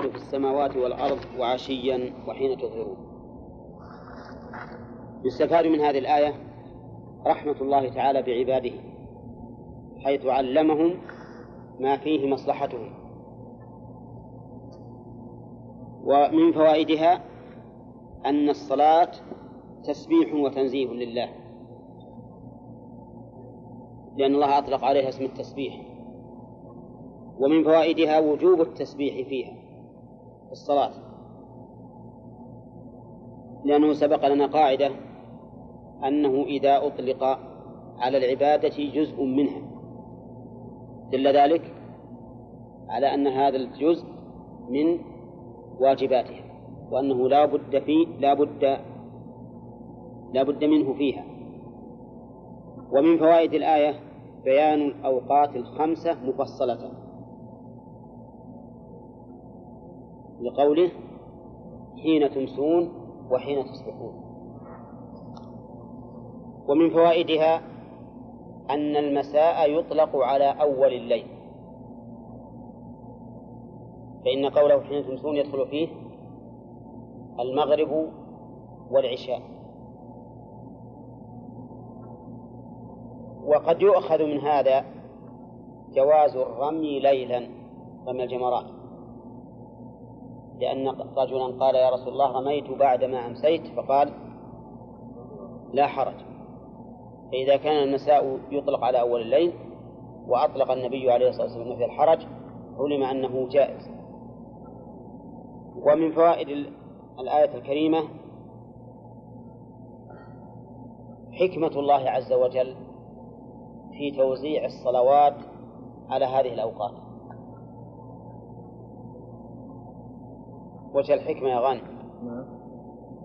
الحمد في السماوات والأرض وعشيا وحين تظهرون. يستفاد من هذه الآية رحمة الله تعالى بعباده حيث علمهم ما فيه مصلحتهم. ومن فوائدها أن الصلاة تسبيح وتنزيه لله. لأن الله أطلق عليها اسم التسبيح. ومن فوائدها وجوب التسبيح فيها. في الصلاة. لأنه سبق لنا قاعدة أنه إذا أطلق على العبادة جزء منها. دل ذلك على أن هذا الجزء من واجباتها وأنه لا بد فيه لا بد لا بد منه فيها. ومن فوائد الآية بيان الأوقات الخمسة مفصلة. لقوله حين تمسون وحين تصبحون. ومن فوائدها أن المساء يطلق على أول الليل. فإن قوله حين تمسون يدخل فيه المغرب والعشاء. وقد يؤخذ من هذا جواز الرمي ليلا رمي الجمرات. لأن رجلا قال يا رسول الله رميت بعدما أمسيت. فقال لا حرج. فإذا كان المساء يطلق على أول الليل وأطلق النبي عليه الصلاة والسلام في الحرج علم أنه جائز. ومن فوائد الآية الكريمة حكمة الله عز وجل في توزيع الصلوات على هذه الأوقات. وجه الحكمة يا غانم؟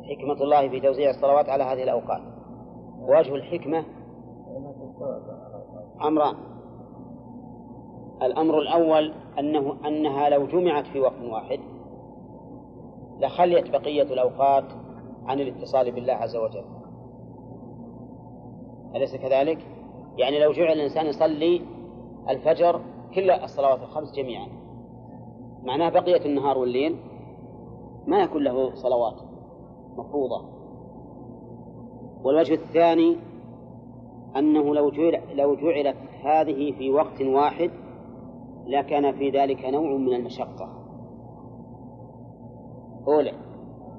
حكمة الله في توزيع الصلوات على هذه الأوقات. وجه الحكمة؟ أمران. الأمر الأول أنه أنها لو جمعت في وقت واحد لخليت بقية الأوقات عن الاتصال بالله عز وجل. أليس كذلك؟ يعني لو جعل الإنسان يصلي الفجر كل الصلوات الخمس جميعا. معناه بقية النهار والليل ما يكون له صلوات مفروضة. والوجه الثاني أنه لو جعل لو جعلت هذه في وقت واحد لكان في ذلك نوع من المشقة. أولى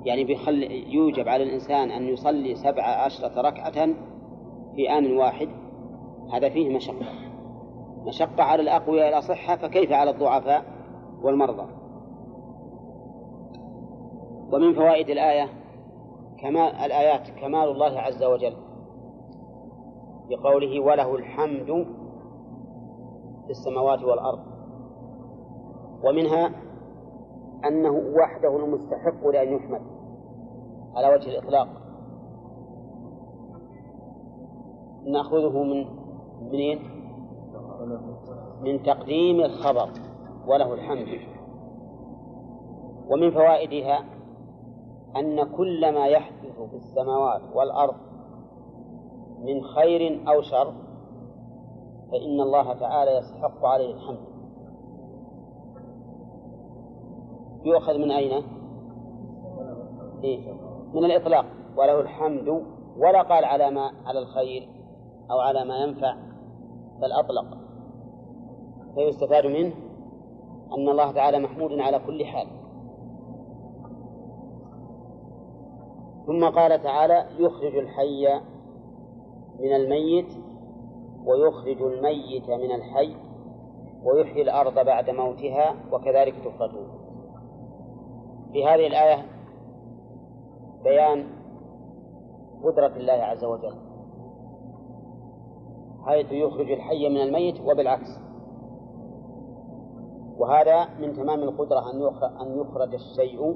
يعني بيخل يوجب على الإنسان أن يصلي سبع عشرة ركعة في آن واحد. هذا فيه مشقة. مشقة على الأقوياء الأصحة فكيف على الضعفاء والمرضى؟ ومن فوائد الآية كمال الآيات كمال الله عز وجل بقوله وله الحمد في السماوات والأرض. ومنها أنه وحده المستحق لأن يحمد على وجه الإطلاق. نأخذه من منين؟ من تقديم الخبر وله الحمد. ومن فوائدها أن كل ما يحدث في السماوات والأرض من خير أو شر فإن الله تعالى يستحق عليه الحمد يؤخذ من أين؟ إيه؟ من الإطلاق وله الحمد ولا قال على ما على الخير أو على ما ينفع بل أطلق فيستفاد منه أن الله تعالى محمود على كل حال ثم قال تعالى يخرج الحي من الميت ويخرج الميت من الحي ويحيي الأرض بعد موتها وكذلك تخرجون في هذه الآية بيان قدرة الله عز وجل حيث يخرج الحي من الميت وبالعكس. وهذا من تمام القدرة أن يخرج الشيء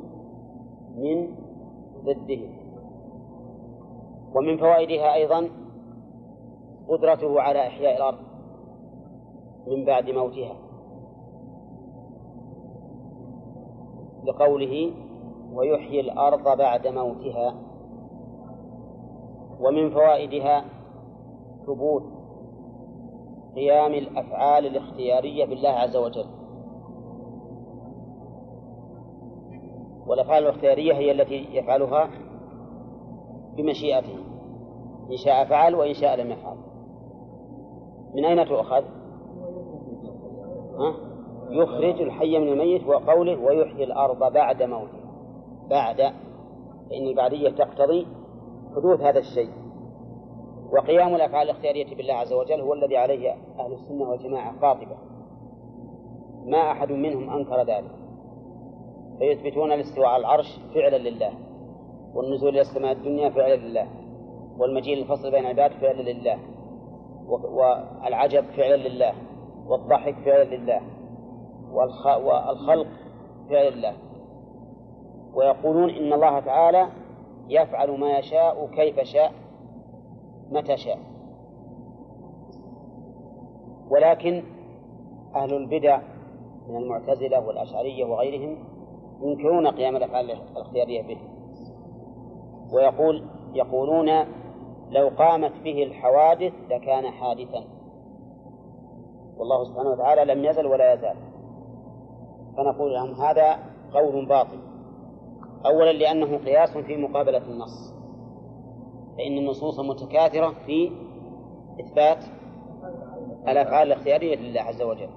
من ضده. ومن فوائدها أيضا قدرته على إحياء الأرض من بعد موتها. لقوله ويحيي الأرض بعد موتها. ومن فوائدها ثبوت قيام الأفعال الاختيارية بالله عز وجل. والأفعال الاختيارية هي التي يفعلها بمشيئته إن شاء فعل وإن شاء لم يفعل. من أين تؤخذ؟ ها؟ يخرج الحي من الميت وقوله ويحيي الأرض بعد موته. بعد فإن البعدية تقتضي حدوث هذا الشيء. وقيام الأفعال الاختيارية بالله عز وجل هو الذي عليه أهل السنة والجماعة قاطبة ما أحد منهم أنكر ذلك. فيثبتون الاستواء على العرش فعلا لله. والنزول إلى السماء الدنيا فعلا لله والمجيء للفصل بين العباد فعلا لله والعجب فعلا لله والضحك فعلا لله والخلق فعلا لله. ويقولون إن الله تعالى يفعل ما يشاء كيف شاء متى شاء. ولكن أهل البدع من المعتزلة والأشعرية وغيرهم ينكرون قيام الأفعال الاختيارية به. ويقول يقولون لو قامت به الحوادث لكان حادثا. والله سبحانه وتعالى لم يزل ولا يزال. فنقول لهم هذا قول باطل. أولا لأنه قياس في مقابلة النص. فإن النصوص متكاثرة في إثبات الأفعال الاختيارية لله عز وجل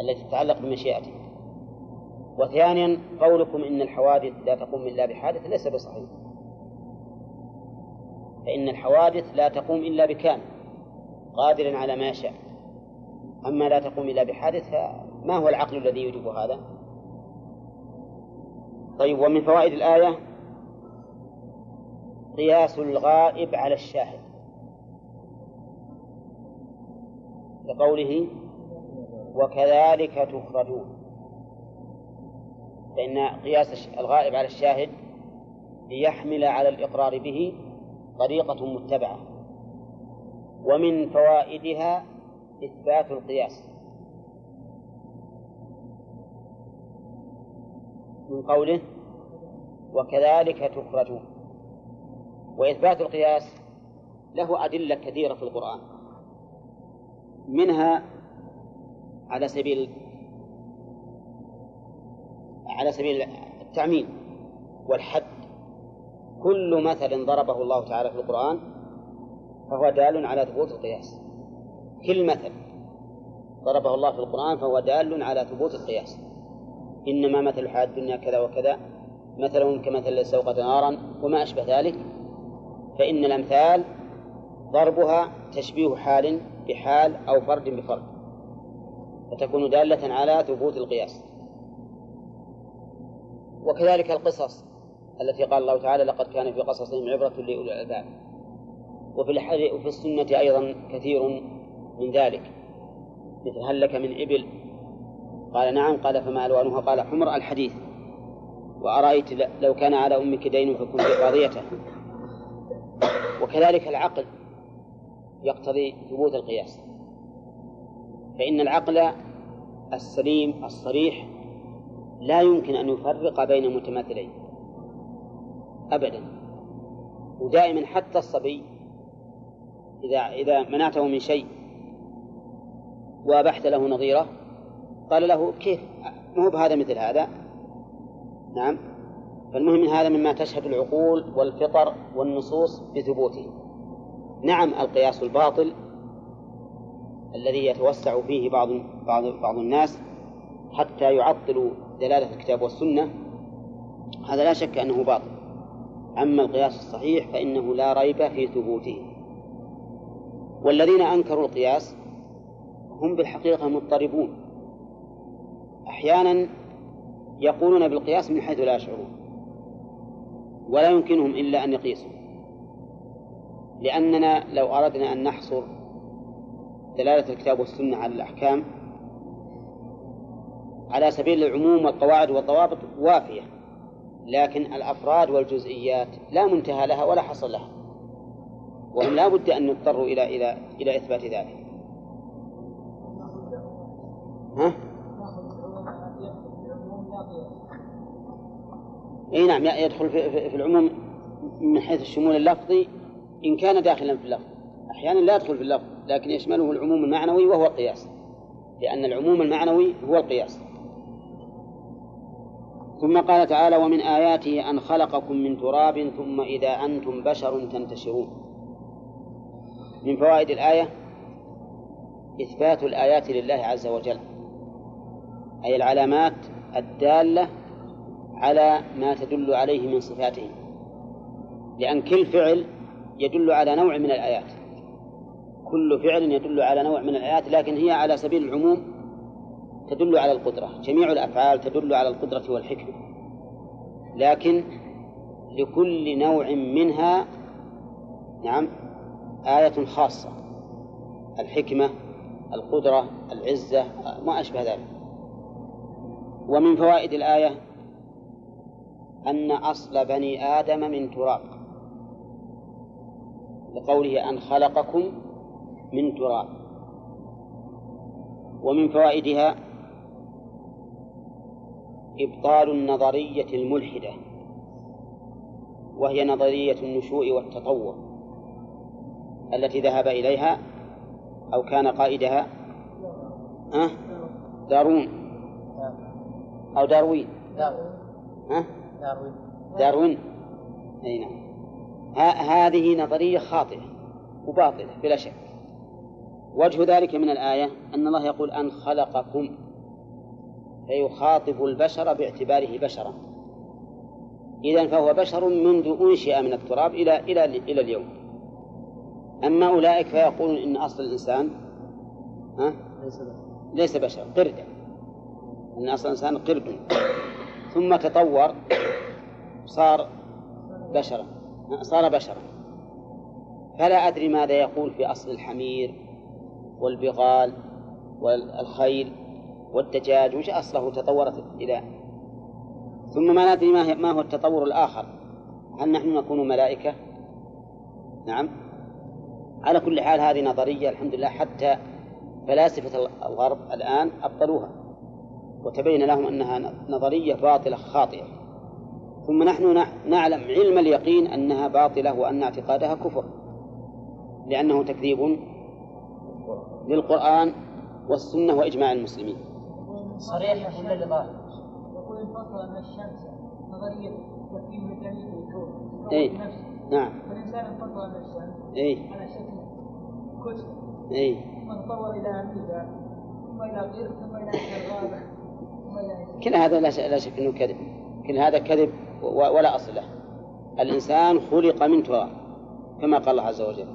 التي تتعلق بمشيئته. وثانيا قولكم إن الحوادث لا تقوم إلا بحادث ليس بصحيح. فإن الحوادث لا تقوم إلا بكامل قادر على ما يشاء أما لا تقوم إلا بحادث فما هو العقل الذي يوجب هذا؟ طيب ومن فوائد الآية قياس الغائب على الشاهد. لقوله وكذلك تخرجون. فإن قياس الغائب على الشاهد ليحمل على الإقرار به طريقة متبعة. ومن فوائدها إثبات القياس. من قوله وكذلك تخرجون وإثبات القياس له أدلة كثيرة في القرآن. منها على سبيل على سبيل التعميم والحد. كل مثل ضربه الله تعالى في القرآن فهو دال على ثبوت القياس. كل مثل ضربه الله في القرآن فهو دال على ثبوت القياس. إنما مثل الحياة الدنيا كذا وكذا مثل كمثل سوقة نارا وما أشبه ذلك. فإن الأمثال ضربها تشبيه حال بحال أو فرد بفرد فتكون دالة على ثبوت القياس. وكذلك القصص. التي قال الله تعالى لقد كان في قصصهم عبرة لأولي الألباب. وفي الحديث وفي السنة أيضا كثير من ذلك. مثل هل لك من إبل؟ قال نعم. قال فما ألوانها؟ قال حمر الحديث. وأرأيت لو كان على أمك دين فكنت قاضيته وكذلك العقل يقتضي ثبوت القياس. فإن العقل السليم الصريح لا يمكن أن يفرق بين متماثلين. أبدا. ودائما حتى الصبي إذا إذا منعته من شيء وأبحت له نظيره قال له كيف؟ ما هو بهذا مثل هذا؟ نعم. فالمهم من هذا مما تشهد العقول والفطر والنصوص بثبوته. نعم القياس الباطل الذي يتوسع فيه بعض بعض بعض الناس حتى يعطلوا دلالة الكتاب والسنة هذا لا شك أنه باطل. أما القياس الصحيح فإنه لا ريب في ثبوته. والذين أنكروا القياس هم بالحقيقة مضطربون. أحيانا يقولون بالقياس من حيث لا يشعرون. ولا يمكنهم إلا أن يقيسوا. لأننا لو أردنا أن نحصر دلالة الكتاب والسنة على الأحكام على سبيل العموم والقواعد والضوابط وافية. لكن الأفراد والجزئيات لا منتهى لها ولا حصر لها. وهم لا بد أن يضطروا إلى إلى إلى إثبات ذلك. ها؟ إي نعم يدخل في, في, في العموم من حيث الشمول اللفظي إن كان داخلا في اللفظ. أحيانا لا يدخل في اللفظ لكن يشمله العموم المعنوي وهو القياس. لأن العموم المعنوي هو القياس. ثم قال تعالى ومن آياته أن خلقكم من تراب ثم إذا أنتم بشر تنتشرون. من فوائد الآية إثبات الآيات لله عز وجل أي العلامات الدالة على ما تدل عليه من صفاته لأن كل فعل يدل على نوع من الآيات كل فعل يدل على نوع من الآيات لكن هي على سبيل العموم تدل على القدرة. جميع الأفعال تدل على القدرة والحكمة. لكن لكل نوع منها نعم آية خاصة. الحكمة القدرة العزة ما أشبه ذلك. ومن فوائد الآية أن أصل بني آدم من تراب. لقوله أن خلقكم من تراب. ومن فوائدها إبطال النظرية الملحدة وهي نظرية النشوء والتطور التي ذهب إليها أو كان قائدها أه؟ دارون أو داروين؟ داروين داروين. أي نعم. هذه نظرية خاطئة وباطلة بلا شك. وجه ذلك من الآية أن الله يقول أن خلقكم. فيخاطب البشر باعتباره بشرا. إذا فهو بشر منذ أنشئ من التراب إلى إلى إلى اليوم. أما أولئك فيقولون إن أصل الإنسان ها؟ ليس بشر. قردة أن أصل الإنسان قرد. ثم تطور صار بشرا صار بشرا. فلا أدري ماذا يقول في أصل الحمير والبغال والخيل. والدجاج وش أصله؟ تطورت إلى ثم ما ندري ما هو التطور الآخر؟ هل نحن نكون ملائكة؟ نعم. على كل حال هذه نظرية الحمد لله حتى فلاسفة الغرب الآن أبطلوها وتبين لهم أنها نظرية باطلة خاطئة. ثم نحن نعلم علم اليقين أنها باطلة وأن اعتقادها كفر لأنه تكذيب للقرآن والسنة وإجماع المسلمين. صريح ولا لظاهر؟ يقول انفصل من الشمس نظرية تكوين ميكانيكي الكون إيه. نعم. فالإنسان انفصل من الشمس إيه. على شكل كتلة إيه. ثم تطور إلى أميبا ثم إلى قرد ثم إلى غابة ثم إلى كل هذا لا شك أنه كذب. كل هذا كذب ولا أصل له. الإنسان خلق من تراب كما قال الله عز وجل.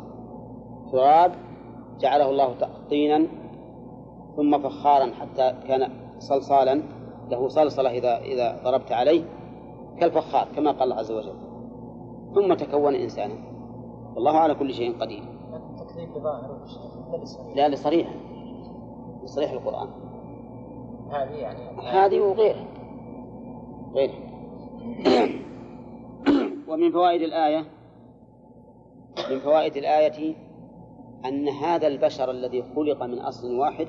تراب جعله الله طينا ثم فخارا حتى كان صلصالا له صلصلة إذا إذا ضربت عليه كالفخار كما قال الله عز وجل. ثم تكون إنسانا. والله على كل شيء قدير. لا لصريح. لصريح القرآن. هذه يعني هذه وغيرها. غيرها. ومن فوائد الآية من فوائد الآية أن هذا البشر الذي خلق من أصل واحد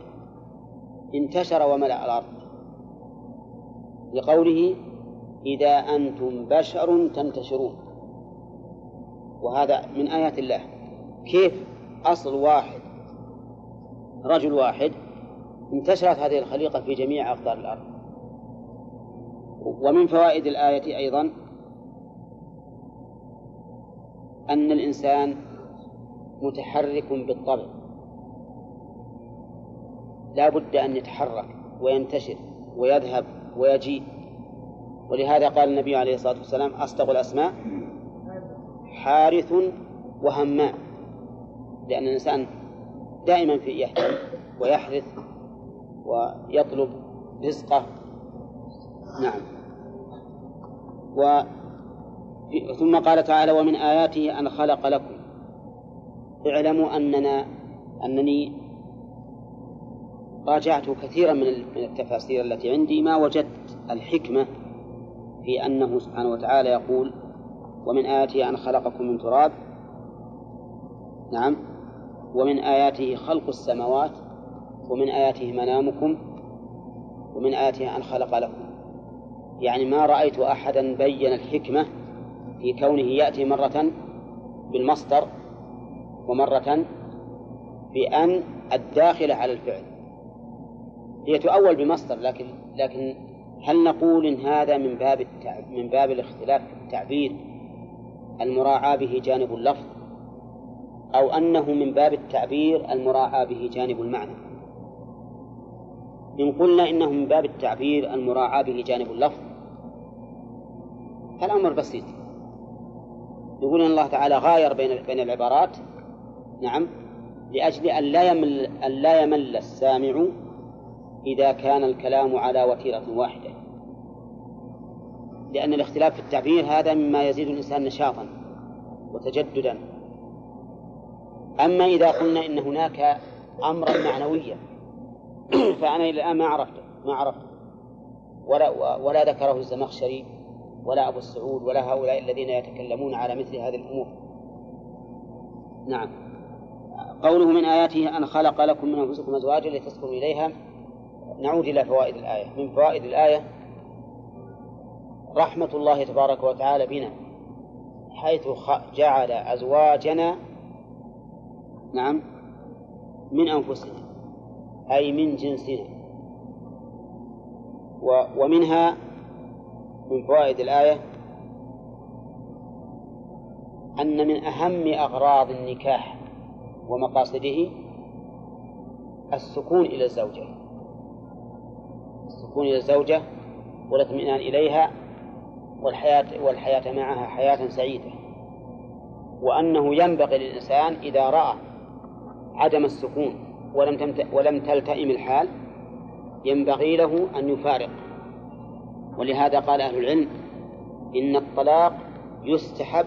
انتشر وملأ الأرض. لقوله إذا أنتم بشر تنتشرون. وهذا من آيات الله. كيف أصل واحد رجل واحد انتشرت هذه الخليقة في جميع أقطار الأرض. ومن فوائد الآية أيضا أن الإنسان متحرك بالطبع. لا بد أن يتحرك وينتشر ويذهب ويجيء. ولهذا قال النبي عليه الصلاة والسلام أصدق الأسماء حارث وهماء. لأن الإنسان دائما في يهتم ويحرث ويطلب رزقه. نعم. و ثم قال تعالى ومن آياته أن خلق لكم. اعلموا أننا أنني راجعت كثيرا من التفاسير التي عندي ما وجدت الحكمة في أنه سبحانه وتعالى يقول ومن آياته أن خلقكم من تراب. نعم. ومن آياته خلق السماوات ومن آياته منامكم ومن آياته أن خلق لكم. يعني ما رأيت أحدا بين الحكمة في كونه يأتي مرة بالمصدر ومرة بأن الداخلة على الفعل. هي تؤول بمصدر لكن لكن هل نقول إن هذا من باب من باب الاختلاف في التعبير المراعاة به جانب اللفظ أو أنه من باب التعبير المراعاة به جانب المعنى؟ إن قلنا إنه من باب التعبير المراعاة به جانب اللفظ فالأمر بسيط. يقول إن الله تعالى غاير بين بين العبارات نعم لأجل أن لا يمل أن لا يمل السامع إذا كان الكلام على وتيرة واحدة. لأن الاختلاف في التعبير هذا مما يزيد الإنسان نشاطا وتجددا. أما إذا قلنا إن هناك أمرا معنويا فأنا إلى الآن ما عرفته ما عرفته. ولا ولا ذكره الزمخشري ولا أبو السعود ولا هؤلاء الذين يتكلمون على مثل هذه الأمور. نعم. قوله من آياته أن خلق لكم من أنفسكم أزواجا لتسكنوا إليها نعود إلى فوائد الآية. من فوائد الآية رحمة الله تبارك وتعالى بنا حيث جعل أزواجنا نعم من أنفسنا أي من جنسنا. ومنها من فوائد الآية أن من أهم أغراض النكاح ومقاصده السكون إلى الزوجة السكون إلى الزوجة والاطمئنان إليها والحياة والحياة معها حياة سعيدة. وأنه ينبغي للإنسان إذا رأى عدم السكون ولم ولم تلتئم الحال ينبغي له أن يفارق. ولهذا قال أهل العلم إن الطلاق يستحب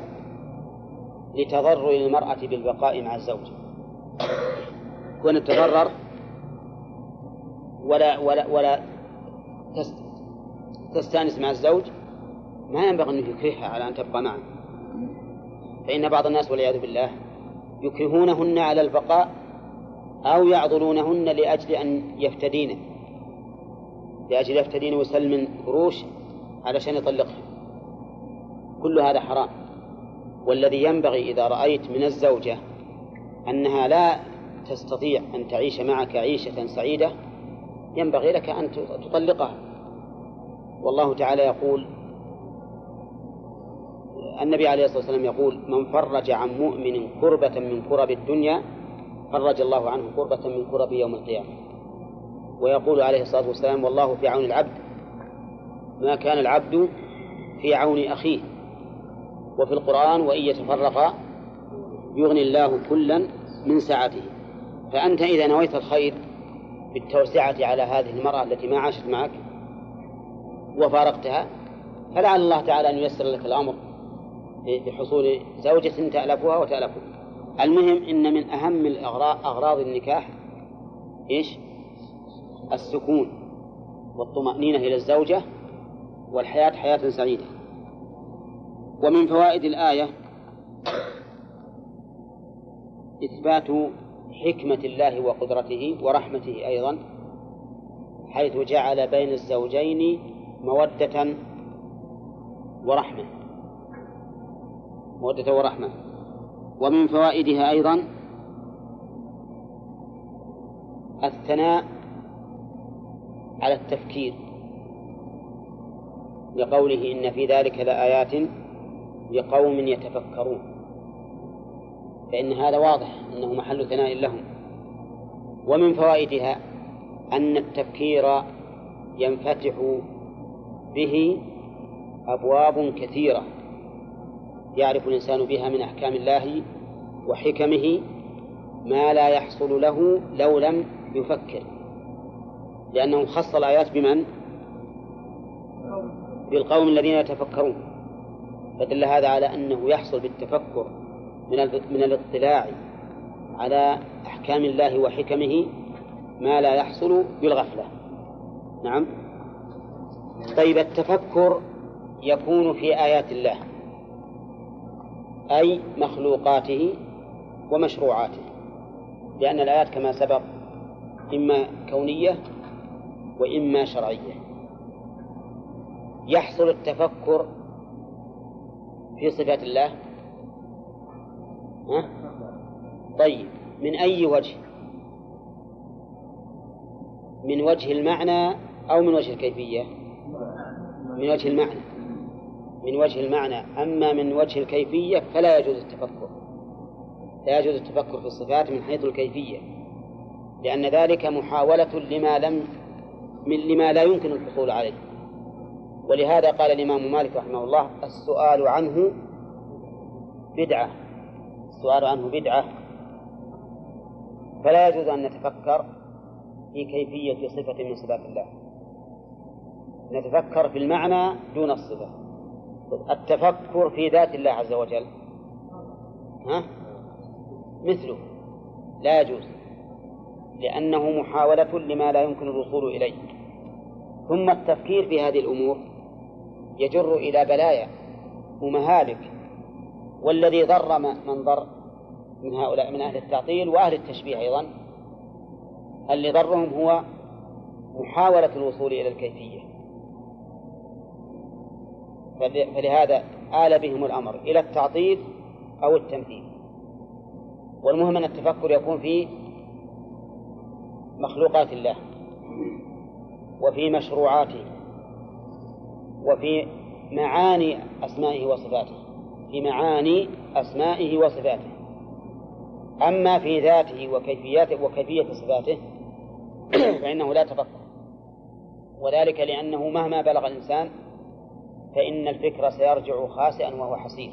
لتضرر المرأة بالبقاء مع الزوج. كون تضرر ولا ولا ولا تستأنس مع الزوج؟ ما ينبغي أن يكرهها على أن تبقى معه. فإن بعض الناس والعياذ بالله يكرهونهن على البقاء أو يعضلونهن لأجل أن يفتدين لأجل يفتدين ويسلم قروش علشان يطلقها. كل هذا حرام. والذي ينبغي إذا رأيت من الزوجة أنها لا تستطيع أن تعيش معك عيشة سعيدة ينبغي لك أن تطلقها. والله تعالى يقول النبي عليه الصلاة والسلام يقول من فرج عن مؤمن كربة من كرب الدنيا فرج الله عنه كربة من كرب يوم القيامة. ويقول عليه الصلاة والسلام والله في عون العبد ما كان العبد في عون أخيه. وفي القرآن وإن يتفرقا يغني الله كلا من سعته. فأنت إذا نويت الخير بالتوسعة على هذه المرأة التي ما عاشت معك وفارقتها فلعل الله تعالى أن ييسر لك الأمر بحصول زوجة تألفها وتألفها المهم إن من أهم أغراض النكاح إيش؟ السكون والطمأنينة إلى الزوجة والحياة حياة سعيدة. ومن فوائد الآية إثبات حكمة الله وقدرته ورحمته أيضا حيث جعل بين الزوجين مودة ورحمة. مودة ورحمة. ومن فوائدها أيضا الثناء على التفكير لقوله إن في ذلك لآيات لقوم يتفكرون. فإن هذا واضح أنه محل ثناء لهم. ومن فوائدها أن التفكير ينفتح به أبواب كثيرة يعرف الإنسان بها من أحكام الله وحكمه ما لا يحصل له لو لم يفكر. لأنه خص الآيات بمن؟ بالقوم الذين يتفكرون. فدل هذا على أنه يحصل بالتفكر. من من الاطلاع على أحكام الله وحكمه ما لا يحصل بالغفلة. نعم. طيب التفكر يكون في آيات الله أي مخلوقاته ومشروعاته لأن الآيات كما سبق إما كونية وإما شرعية. يحصل التفكر في صفات الله ها؟ طيب من أي وجه؟ من وجه المعنى أو من وجه الكيفية؟ من وجه المعنى. من وجه المعنى. أما من وجه الكيفية فلا يجوز التفكر. لا يجوز التفكر في الصفات من حيث الكيفية لأن ذلك محاولة لما لم من لما لا يمكن الحصول عليه. ولهذا قال الإمام مالك رحمه الله السؤال عنه بدعة. السؤال عنه بدعة. فلا يجوز أن نتفكر في كيفية صفة من صفات الله. نتفكر في المعنى دون الصفة. التفكر في ذات الله عز وجل. ها؟ مثله. لا يجوز. لأنه محاولة لما لا يمكن الوصول إليه. ثم التفكير في هذه الأمور يجر إلى بلايا ومهالك. والذي ضر من ضر من هؤلاء من أهل التعطيل وأهل التشبيه أيضا اللي ضرهم هو محاولة الوصول إلى الكيفية. فلهذا آل بهم الأمر إلى التعطيل أو التمثيل والمهم أن التفكر يكون في مخلوقات الله وفي مشروعاته وفي معاني أسمائه وصفاته. في معاني أسمائه وصفاته. أما في ذاته وكيفياته وكيفية صفاته فإنه لا تفكر. وذلك لأنه مهما بلغ الإنسان فإن الفكر سيرجع خاسئا وهو حسير.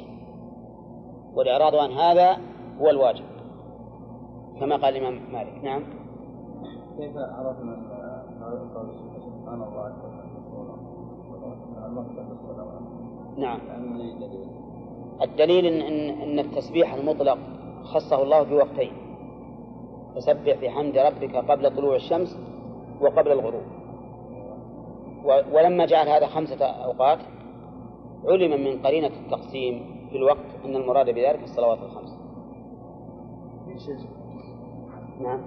والإعراض عن هذا هو الواجب كما قال الإمام مالك. نعم. كيف عرفنا سبحان الله نعم. الدليل إن, إن, إن التسبيح المطلق خصه الله بوقتين فسبح بحمد ربك قبل طلوع الشمس وقبل الغروب. ولما جعل هذا خمسة أوقات علم من قرينة التقسيم في الوقت أن المراد بذلك الصلوات الخمس. نعم.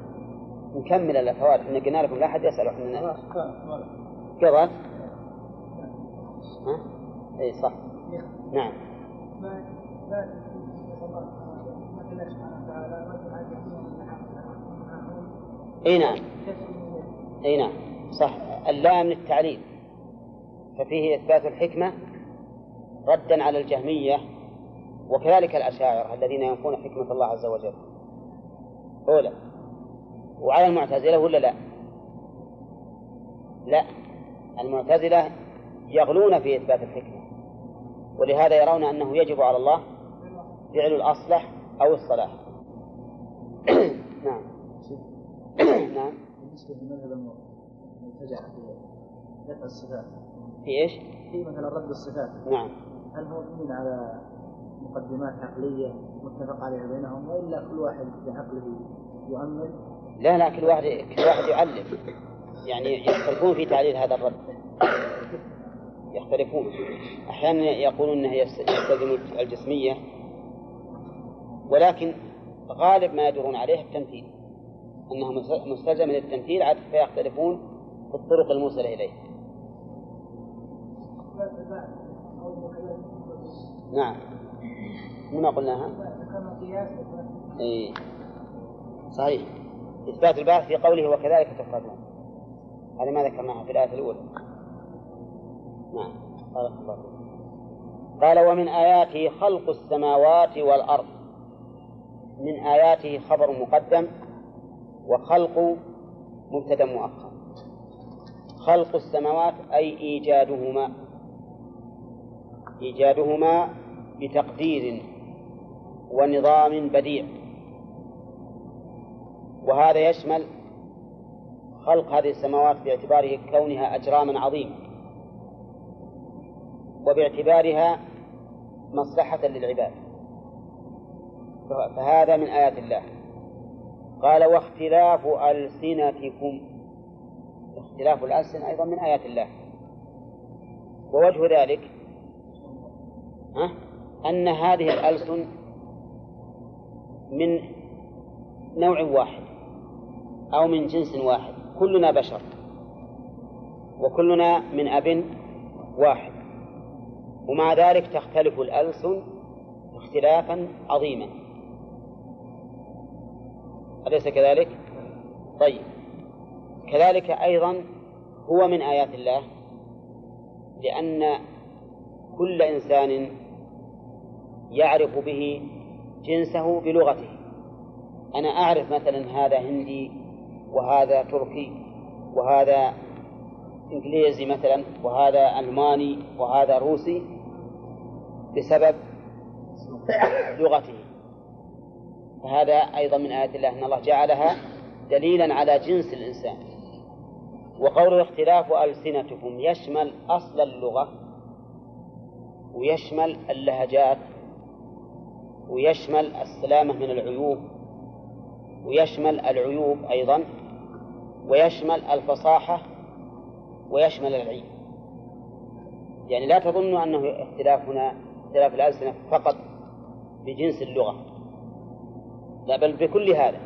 نكمل الأخوات إحنا قلنا لكم لا أحد يسأل إحنا قضت ها؟ اي صح. نعم. إي نعم. إي نعم. صح. اللام للتعليل. ففيه إثبات الحكمة ردا على الجهمية وكذلك الأشاعرة الذين ينفون حكمة الله عز وجل. أولى وعلى المعتزلة ولا لا؟ لا. المعتزلة يغلون في إثبات الحكمة. ولهذا يرون أنه يجب على الله فعل الأصلح أو الصلاح. نعم. نعم. بالنسبة لمذهب المبتدع في دفع الصفات في إيش؟ في مثلا رد الصفات. نعم. هل هو مبني على مقدمات عقلية متفق عليها بينهم وإلا كل واحد بعقله يؤمن؟ لا لا كل واحد كل واحد يعلم. يعني يختلفون في تعليل هذا الرد. يختلفون. أحيانا يقولون أنه يستلزم الجسمية ولكن غالب ما يدورون عليه التمثيل. أنه مستلزم للتمثيل عاد فيختلفون في الطرق الموصلة إليه. نعم. ما قلناها؟ إيه. صحيح. إثبات البعث في قوله وكذلك تخرجون هذا ما ذكرناها في الآية الأولى. نعم. قال ومن آياته خلق السماوات والأرض. من آياته خبر مقدم وخلق مبتدا مؤخر. خلق السماوات أي إيجادهما. إيجادهما بتقدير ونظام بديع. وهذا يشمل خلق هذه السماوات باعتباره كونها أجراما عظيمة. وباعتبارها مصلحة للعباد. فهذا من آيات الله. قال واختلاف ألسنتكم. اختلاف الألسن أيضا من آيات الله. ووجه ذلك ها أن هذه الألسن من نوع واحد أو من جنس واحد. كلنا بشر. وكلنا من أب واحد. ومع ذلك تختلف الألسن اختلافا عظيما. أليس كذلك؟ طيب. كذلك أيضا هو من آيات الله لأن كل إنسان يعرف به جنسه بلغته. أنا أعرف مثلا هذا هندي وهذا تركي وهذا إنجليزي مثلا وهذا ألماني وهذا روسي بسبب لغته. فهذا أيضا من آيات الله أن الله جعلها دليلا على جنس الإنسان. وقوله اختلاف ألسنتكم يشمل أصل اللغة ويشمل اللهجات ويشمل السلامة من العيوب ويشمل العيوب أيضا ويشمل الفصاحة ويشمل العيب يعني لا تظنوا أنه اختلافنا اختلاف الألسنة فقط بجنس اللغة. لا بل بكل هذا.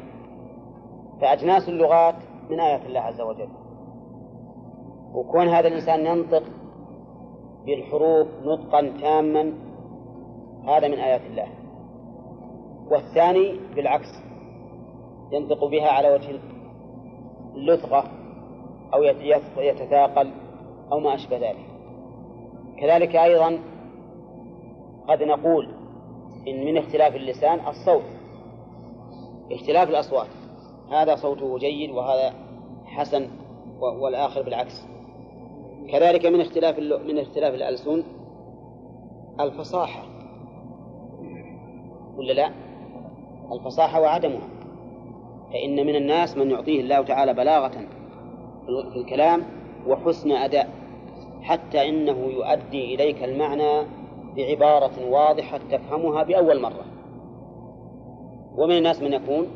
فأجناس اللغات من آيات الله عز وجل. وكون هذا الإنسان ينطق بالحروف نطقا تاما هذا من آيات الله. والثاني بالعكس ينطق بها على وجه اللثغة أو يتثاقل أو ما أشبه ذلك. كذلك أيضا قد نقول إن من اختلاف اللسان الصوت اختلاف الأصوات. هذا صوته جيد وهذا حسن والآخر بالعكس. كذلك من اختلاف من اختلاف الألسن الفصاحة. ولا لا؟ الفصاحة وعدمها. فإن من الناس من يعطيه الله تعالى بلاغة في الكلام وحسن أداء حتى إنه يؤدي إليك المعنى بعبارة واضحة تفهمها بأول مرة. ومن الناس من يكون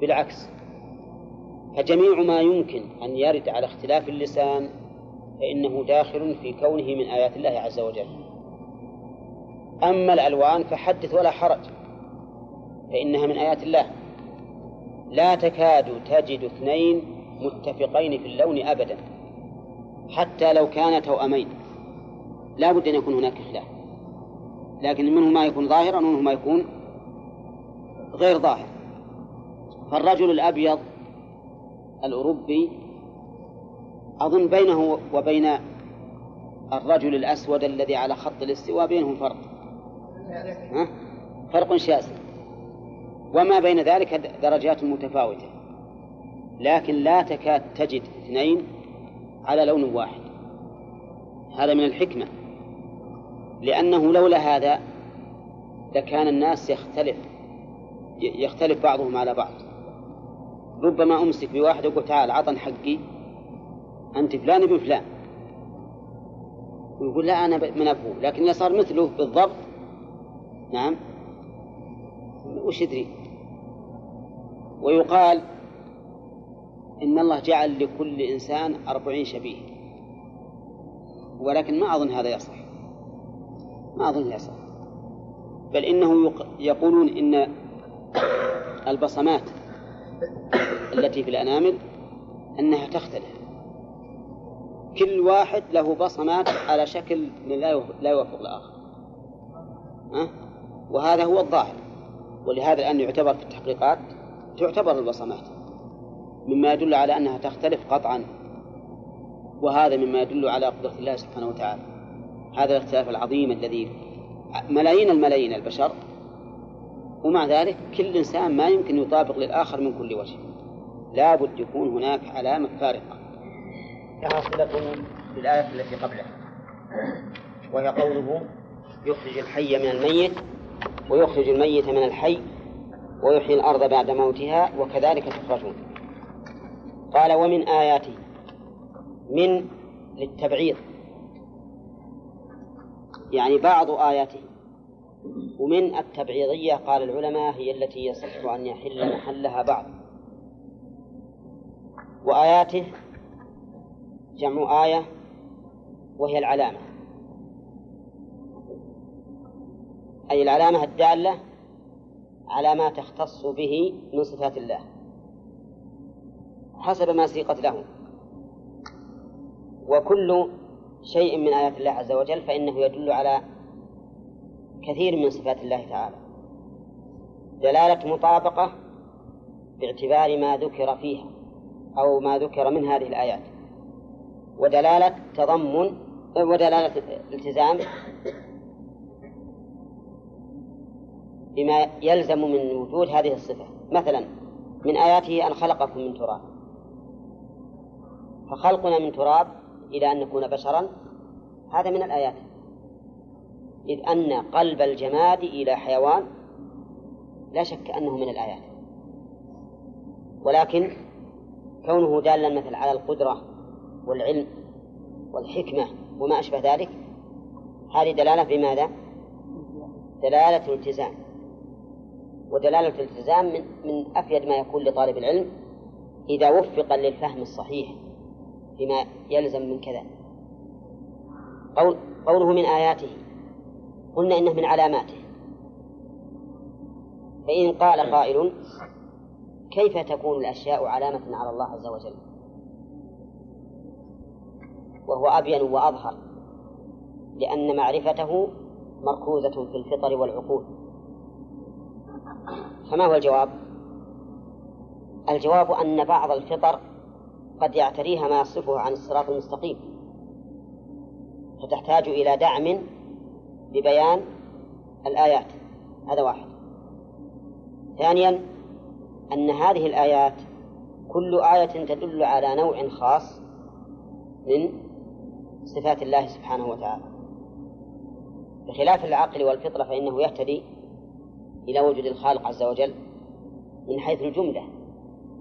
بالعكس. فجميع ما يمكن أن يرد على اختلاف اللسان فإنه داخل في كونه من آيات الله عز وجل. أما الألوان فحدث ولا حرج فإنها من آيات الله. لا تكاد تجد اثنين متفقين في اللون أبدا حتى لو كانا توأمين. لا بد أن يكون هناك خلاف. لكن منه ما يكون ظاهرا ومنه ما يكون غير ظاهر. فالرجل الأبيض الأوروبي أظن بينه وبين الرجل الأسود الذي على خط الاستواء بينهم فرق. ها؟ فرق شاسع. وما بين ذلك درجات متفاوتة. لكن لا تكاد تجد اثنين على لون واحد. هذا من الحكمة. لأنه لولا هذا لكان الناس يختلف يختلف بعضهم على بعض. ربما أمسك بواحد وأقول تعال عطن حقي أنت فلان ابن فلان. ويقول لا أنا من أبوه. لكن صار مثله بالضبط نعم وش يدري؟ ويقال إن الله جعل لكل إنسان أربعين شبيه ولكن ما أظن هذا يصح. ما أظن يصح. بل إنه يقولون إن البصمات التي في الأنامل أنها تختلف. كل واحد له بصمات على شكل لا يوافق الآخر. أه؟ وهذا هو الظاهر. ولهذا الآن يعتبر في التحقيقات تعتبر البصمات. مما يدل على أنها تختلف قطعا. وهذا مما يدل على قدرة الله سبحانه وتعالى. هذا الاختلاف العظيم الذي ملايين الملايين البشر ومع ذلك كل إنسان ما يمكن يطابق للآخر من كل وجه. لا بد يكون هناك علامة فارقة. لها صلة بالآية التي قبلها. وهي قوله يخرج الحي من الميت ويخرج الميت من الحي ويحيي الأرض بعد موتها وكذلك تخرجون. قال ومن آياته. من للتبعيض. يعني بعض آياته. ومن التبعيضية قال العلماء هي التي يصح أن يحل محلها بعض. وآياته جمع آية وهي العلامة. أي العلامة الدالة على ما تختص به من صفات الله. حسب ما سيقت له وكل شيء من آيات الله عز وجل فإنه يدل على كثير من صفات الله تعالى. دلالة مطابقة باعتبار ما ذكر فيها أو ما ذكر من هذه الآيات. ودلالة تضمن ودلالة الالتزام بما يلزم من وجود هذه الصفة. مثلا من آياته أن خلقكم من تراب. فخلقنا من تراب إلى أن نكون بشرا. هذا من الآيات. إذ أن قلب الجماد إلى حيوان لا شك أنه من الآيات. ولكن كونه دالا مثل على القدرة والعلم والحكمة وما أشبه ذلك هذه دلالة بماذا؟ دلالة الالتزام. ودلالة الالتزام من, من أفيد ما يكون لطالب العلم إذا وفق للفهم الصحيح. فيما يلزم من كذا. قول قوله من آياته قلنا إنه من علاماته. فإن قال قائل كيف تكون الأشياء علامة على الله عز وجل؟ وهو أبين وأظهر لأن معرفته مركوزة في الفطر والعقول. فما هو الجواب؟ الجواب أن بعض الفطر قد يعتريها ما يصرفه عن الصراط المستقيم. فتحتاج إلى دعم ببيان الآيات. هذا واحد. ثانيا أن هذه الآيات كل آية تدل على نوع خاص من صفات الله سبحانه وتعالى. بخلاف العقل والفطرة فإنه يهتدي إلى وجود الخالق عز وجل من حيث الجملة.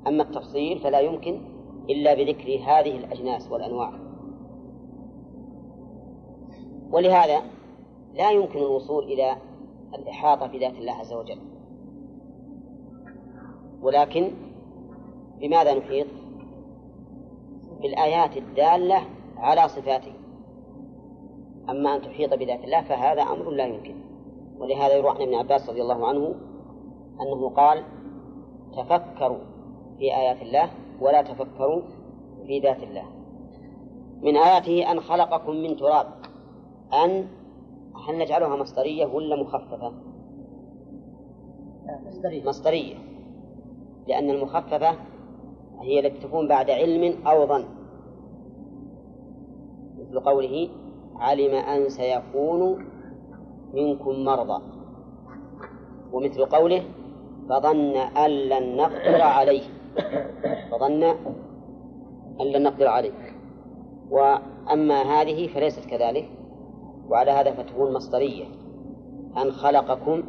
أما التفصيل فلا يمكن إلا بذكر هذه الأجناس والأنواع. ولهذا لا يمكن الوصول إلى الإحاطة بذات الله عز وجل. ولكن بماذا نحيط؟ بالآيات الدالة على صفاته. أما أن تحيط بذات الله فهذا أمر لا يمكن. ولهذا يروى عن ابن عباس رضي الله عنه أنه قال تفكروا في آيات الله ولا تفكروا في ذات الله. من آياته أن خلقكم من تراب. أن هل نجعلها مصدرية ولا مخففة؟ مصدرية. مصدرية. لأن المخففة هي التي تكون بعد علم أو ظن. مثل قوله علم أن سيكون منكم مرضى ومثل قوله فظن أن لن نقدر عليه فظن أن لن نقدر عليه وأما هذه فليست كذلك وعلى هذا فتكون مصدرية. أن خلقكم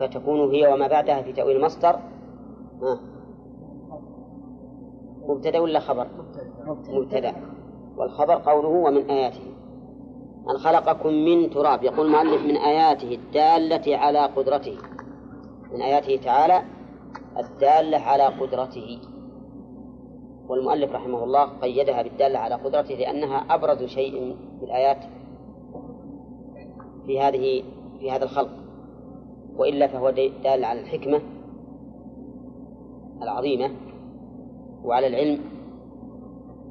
فتكون هي وما بعدها في تأويل المصدر. مبتدأ ولا خبر؟ مبتدأ. والخبر قوله ومن آياته. أن خلقكم من تراب يقول المؤلف من آياته الدالة على قدرته. من آياته تعالى الدالة على قدرته. والمؤلف رحمه الله قيدها بالدالة على قدرته لأنها أبرز شيء من الآيات في هذه في هذا الخلق. وإلا فهو دال على الحكمة العظيمة وعلى العلم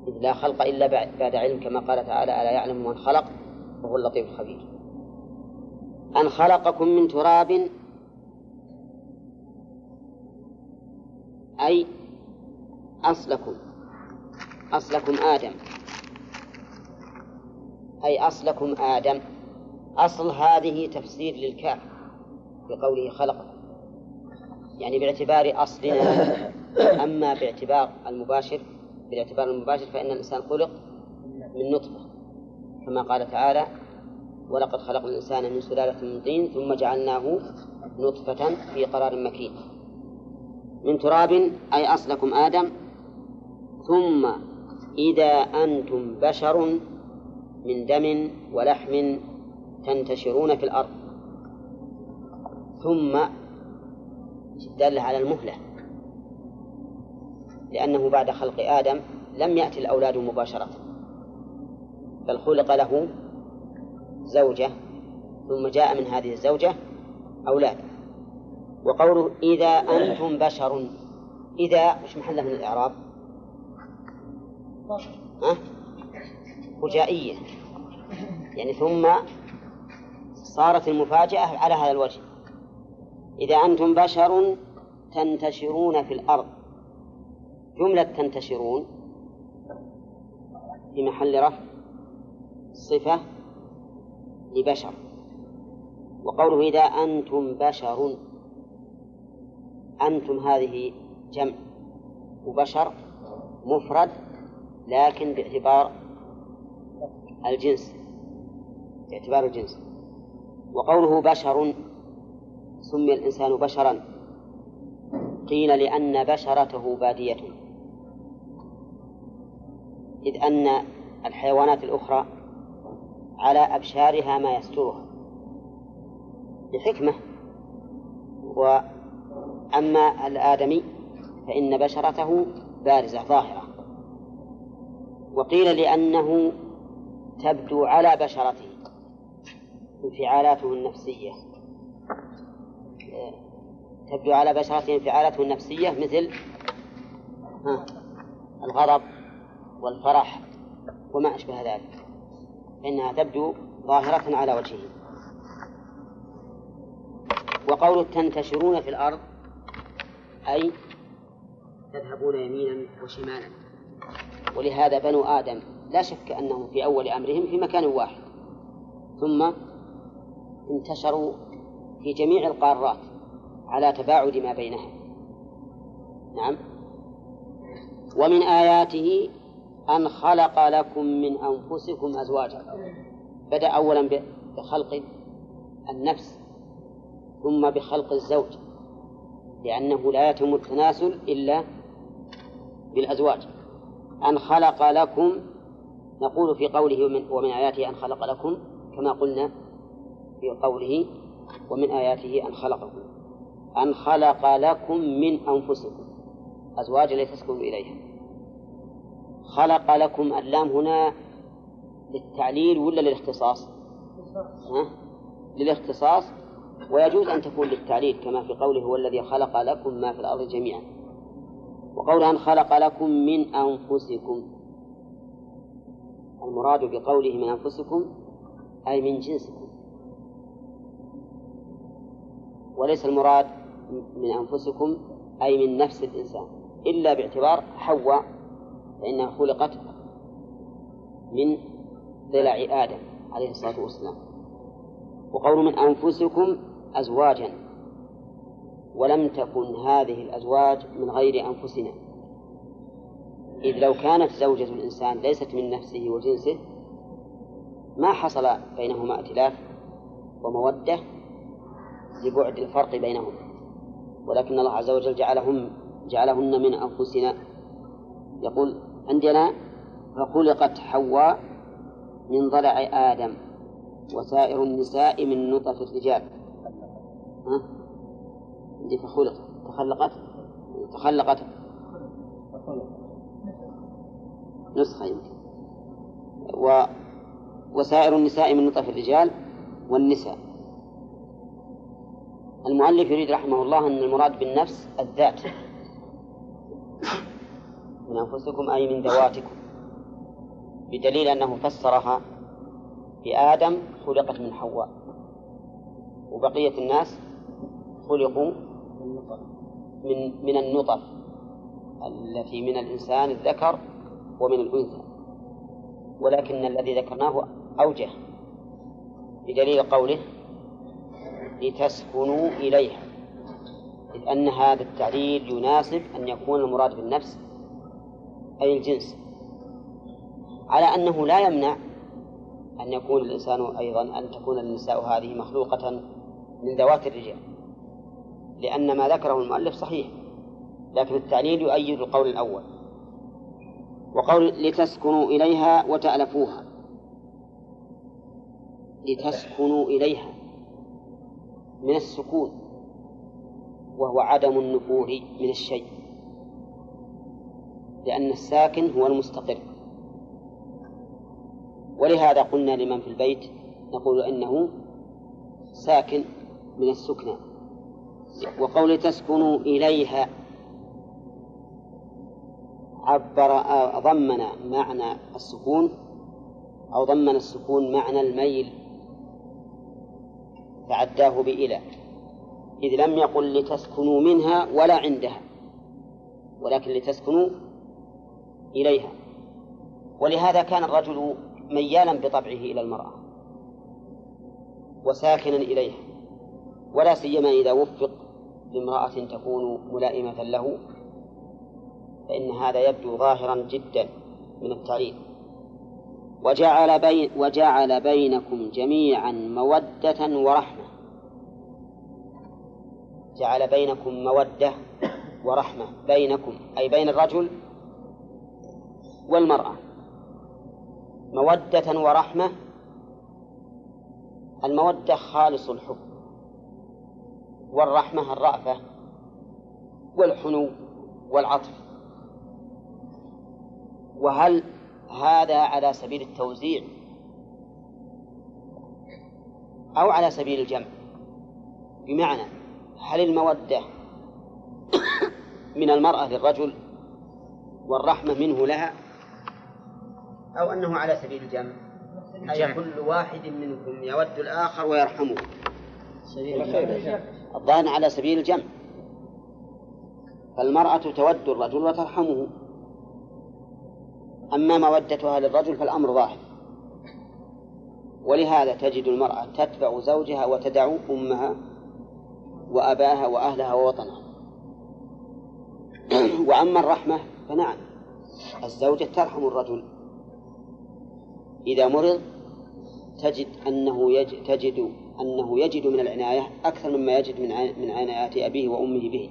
إذ لا خلق إلا بعد علم كما قال تعالى ألا يعلم من خلق وهو اللطيف الخبير. أن خلقكم من تراب أي أصلكم أصلكم آدم. أي أصلكم آدم. أصل هذه تفسير للكاف بقوله خلقكم يعني باعتبار أصلنا. أما باعتبار المباشر بالاعتبار المباشر فإن الإنسان خلق من نطفة كما قال تعالى ولقد خلقنا الإنسان من سلالة من طين ثم جعلناه نطفة في قرار مكين. من تراب أي أصلكم آدم. ثم إذا أنتم بشر من دم ولحم تنتشرون في الأرض. ثم دل على المهلة لأنه بعد خلق آدم لم يأتي الأولاد مباشرة بل خلق له زوجة ثم جاء من هذه الزوجة أولاد. وقوله إذا أنتم بشر. إذا مش محله من الإعراب؟ ها؟ فجائية. يعني ثم صارت المفاجأة على هذا الوجه. إذا أنتم بشر تنتشرون في الأرض. جملة تنتشرون في محل رفع صفة لبشر. وقوله إذا أنتم بشر. أنتم هذه جمع وبشر مفرد لكن باعتبار الجنس باعتبار الجنس. وقوله بشر سمي الإنسان بشرا قيل لأن بشرته بادية. إذ أن الحيوانات الأخرى على أبشارها ما يسترها. لحكمة وأما الآدمي فإن بشرته بارزة ظاهرة. وقيل لأنه تبدو على بشرته انفعالاته النفسية. تبدو على بشرته انفعالاته النفسية مثل الغضب والفرح وما أشبه ذلك. فإنها تبدو ظاهرة على وجهه. وقول تنتشرون في الأرض أي تذهبون يمينا وشمالا ولهذا بنو آدم لا شك أنهم في أول أمرهم في مكان واحد. ثم انتشروا في جميع القارات على تباعد ما بينها نعم. ومن آياته أن خلق لكم من أنفسكم أزواجا. بدأ أولا بخلق النفس ثم بخلق الزوج. لأنه لا يتم التناسل إلا بالأزواج أن خلق لكم نقول في قوله ومن, ومن آياته أن خلق لكم كما قلنا في قوله ومن آياته أن خلقكم أن خلق لكم من أنفسكم أزواجا لتسكنوا إليها خلق لكم اللام هنا للتعليل ولا للاختصاص؟ ها؟ للاختصاص ويجوز أن تكون للتعليل كما في قوله هو الذي خلق لكم ما في الأرض جميعا وقول أن خلق لكم من أنفسكم المراد بقوله من أنفسكم أي من جنسكم. وليس المراد من أنفسكم أي من نفس الإنسان. إلا باعتبار حواء فإنها خلقت من ضلع آدم عليه الصلاة والسلام. وقول من أنفسكم أزواجا ولم تكن هذه الأزواج من غير أنفسنا. إذ لو كانت زوجة الإنسان ليست من نفسه وجنسه ما حصل بينهما ائتلاف ومودة لبعد الفرق بينهم. ولكن الله عز وجل جعلهم جعلهن من أنفسنا. يقول عندنا فخلقت حواء من ضلع آدم وسائر النساء من نطف الرجال؟ عندي فخلق تخلقت تخلقت نسخة يمكن. و وسائر النساء من نطف الرجال والنساء. المؤلف يريد رحمه الله أن المراد بالنفس الذات. من أنفسكم أي من ذواتكم. بدليل أنه فسرها بآدم خلقت من حواء. وبقية الناس خلقوا من من النطف التي من الإنسان الذكر ومن الأنثى ولكن الذي ذكرناه أوجه بدليل قوله لتسكنوا إليها إذ أن هذا التعليل يناسب أن يكون المراد بالنفس أي الجنس على أنه لا يمنع أن يكون الإنسان أيضا أن تكون النساء هذه مخلوقة من ذوات الرجال. لأن ما ذكره المؤلف صحيح لكن التعليل يؤيد القول الأول. وقول لتسكنوا إليها وتألفوها. لتسكنوا إليها من السكون وهو عدم النفور من الشيء. لأن الساكن هو المستقر. ولهذا قلنا لمن في البيت نقول إنه ساكن من السكنى. وقول تسكنوا إليها عبر ضمن معنى السكون أو ضمن السكون معنى الميل فعداه بإلى إذ لم يقل لتسكنوا منها ولا عندها ولكن لتسكنوا إليها. ولهذا كان الرجل ميالا بطبعه إلى المرأة وساكنا إليها ولا سيما إذا وفق بامرأة تكون ملائمة له فإن هذا يبدو ظاهرا جدا من التعليل وجعل بين وجعل بينكم جميعا مودة ورحمة. جعل بينكم مودة ورحمة. بينكم أي بين الرجل والمرأة. مودة ورحمة. المودة خالص الحب. والرحمة الرأفة والحنو والعطف. وهل هذا على سبيل التوزيع أو على سبيل الجمع؟ بمعنى هل المودة من المرأة للرجل والرحمة منه لها أو أنه على سبيل الجمع؟ أي كل واحد منكم يود الآخر ويرحمه. الظاهر على سبيل الجمع. فالمرأة تود الرجل وترحمه. أما مودتها للرجل فالأمر ظاهر. ولهذا تجد المرأة تتبع زوجها وتدع أمها وأباها وأهلها ووطنها. وأما الرحمة فنعم الزوجة ترحم الرجل. إذا مرض تجد أنه يجد تجد أنه يجد من العناية أكثر مما يجد من من عنايات أبيه وأمه به.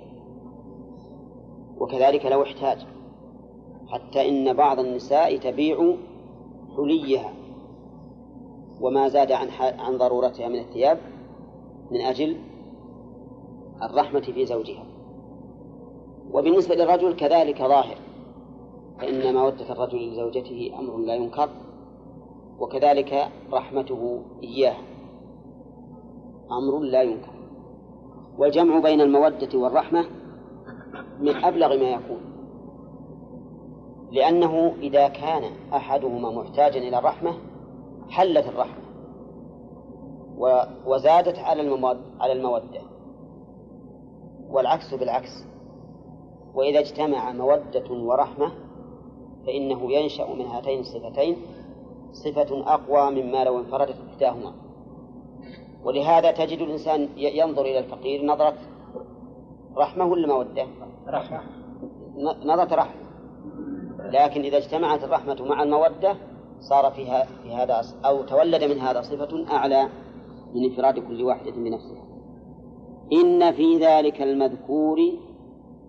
وكذلك لو احتاج. حتى إن بعض النساء تبيع حليها وما زاد عن عن ضرورتها من الثياب من أجل الرحمة في زوجها. وبالنسبة للرجل كذلك ظاهر. فإن مودة الرجل لزوجته أمر لا ينكر وكذلك رحمته إياه أمر لا ينكر. والجمع بين المودة والرحمة من أبلغ ما يكون. لأنه إذا كان أحدهما محتاجا إلى الرحمة حلت الرحمة. وزادت على على المودة. والعكس بالعكس. وإذا اجتمع مودة ورحمة فإنه ينشأ من هاتين الصفتين صفة أقوى مما لو انفردت إحداهما. ولهذا تجد الإنسان ينظر إلى الفقير نظرة رحمة ولا مودة؟ رحمة. نظرة رحمة. لكن إذا اجتمعت الرحمة مع المودة صار فيها في هذا أو تولد من هذا صفة أعلى من انفراد كل واحدة بنفسها. إن في ذلك المذكور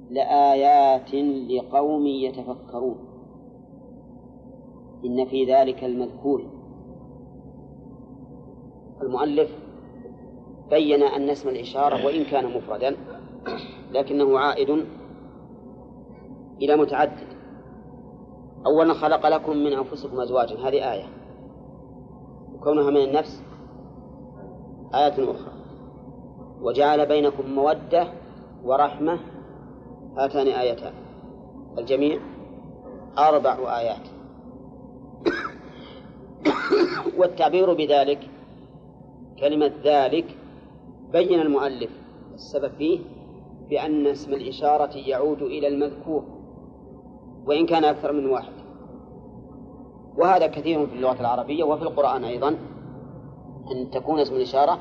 لآيات لقوم يتفكرون. إن في ذلك المذكور. المؤلف بين أن اسم الإشارة وإن كان مفردا لكنه عائد إلى متعدد. أولا خلق لكم من أنفسكم أزواجا. هذه آية. وكونها من النفس آية أخرى. وجعل بينكم مودة ورحمة. هاتان آيتان. الجميع أربع آيات. والتعبير بذلك كلمة ذلك بين المؤلف السبب فيه بأن اسم الإشارة يعود إلى المذكور وإن كان أكثر من واحد. وهذا كثير في اللغة العربية وفي القرآن أيضا أن تكون اسم الإشارة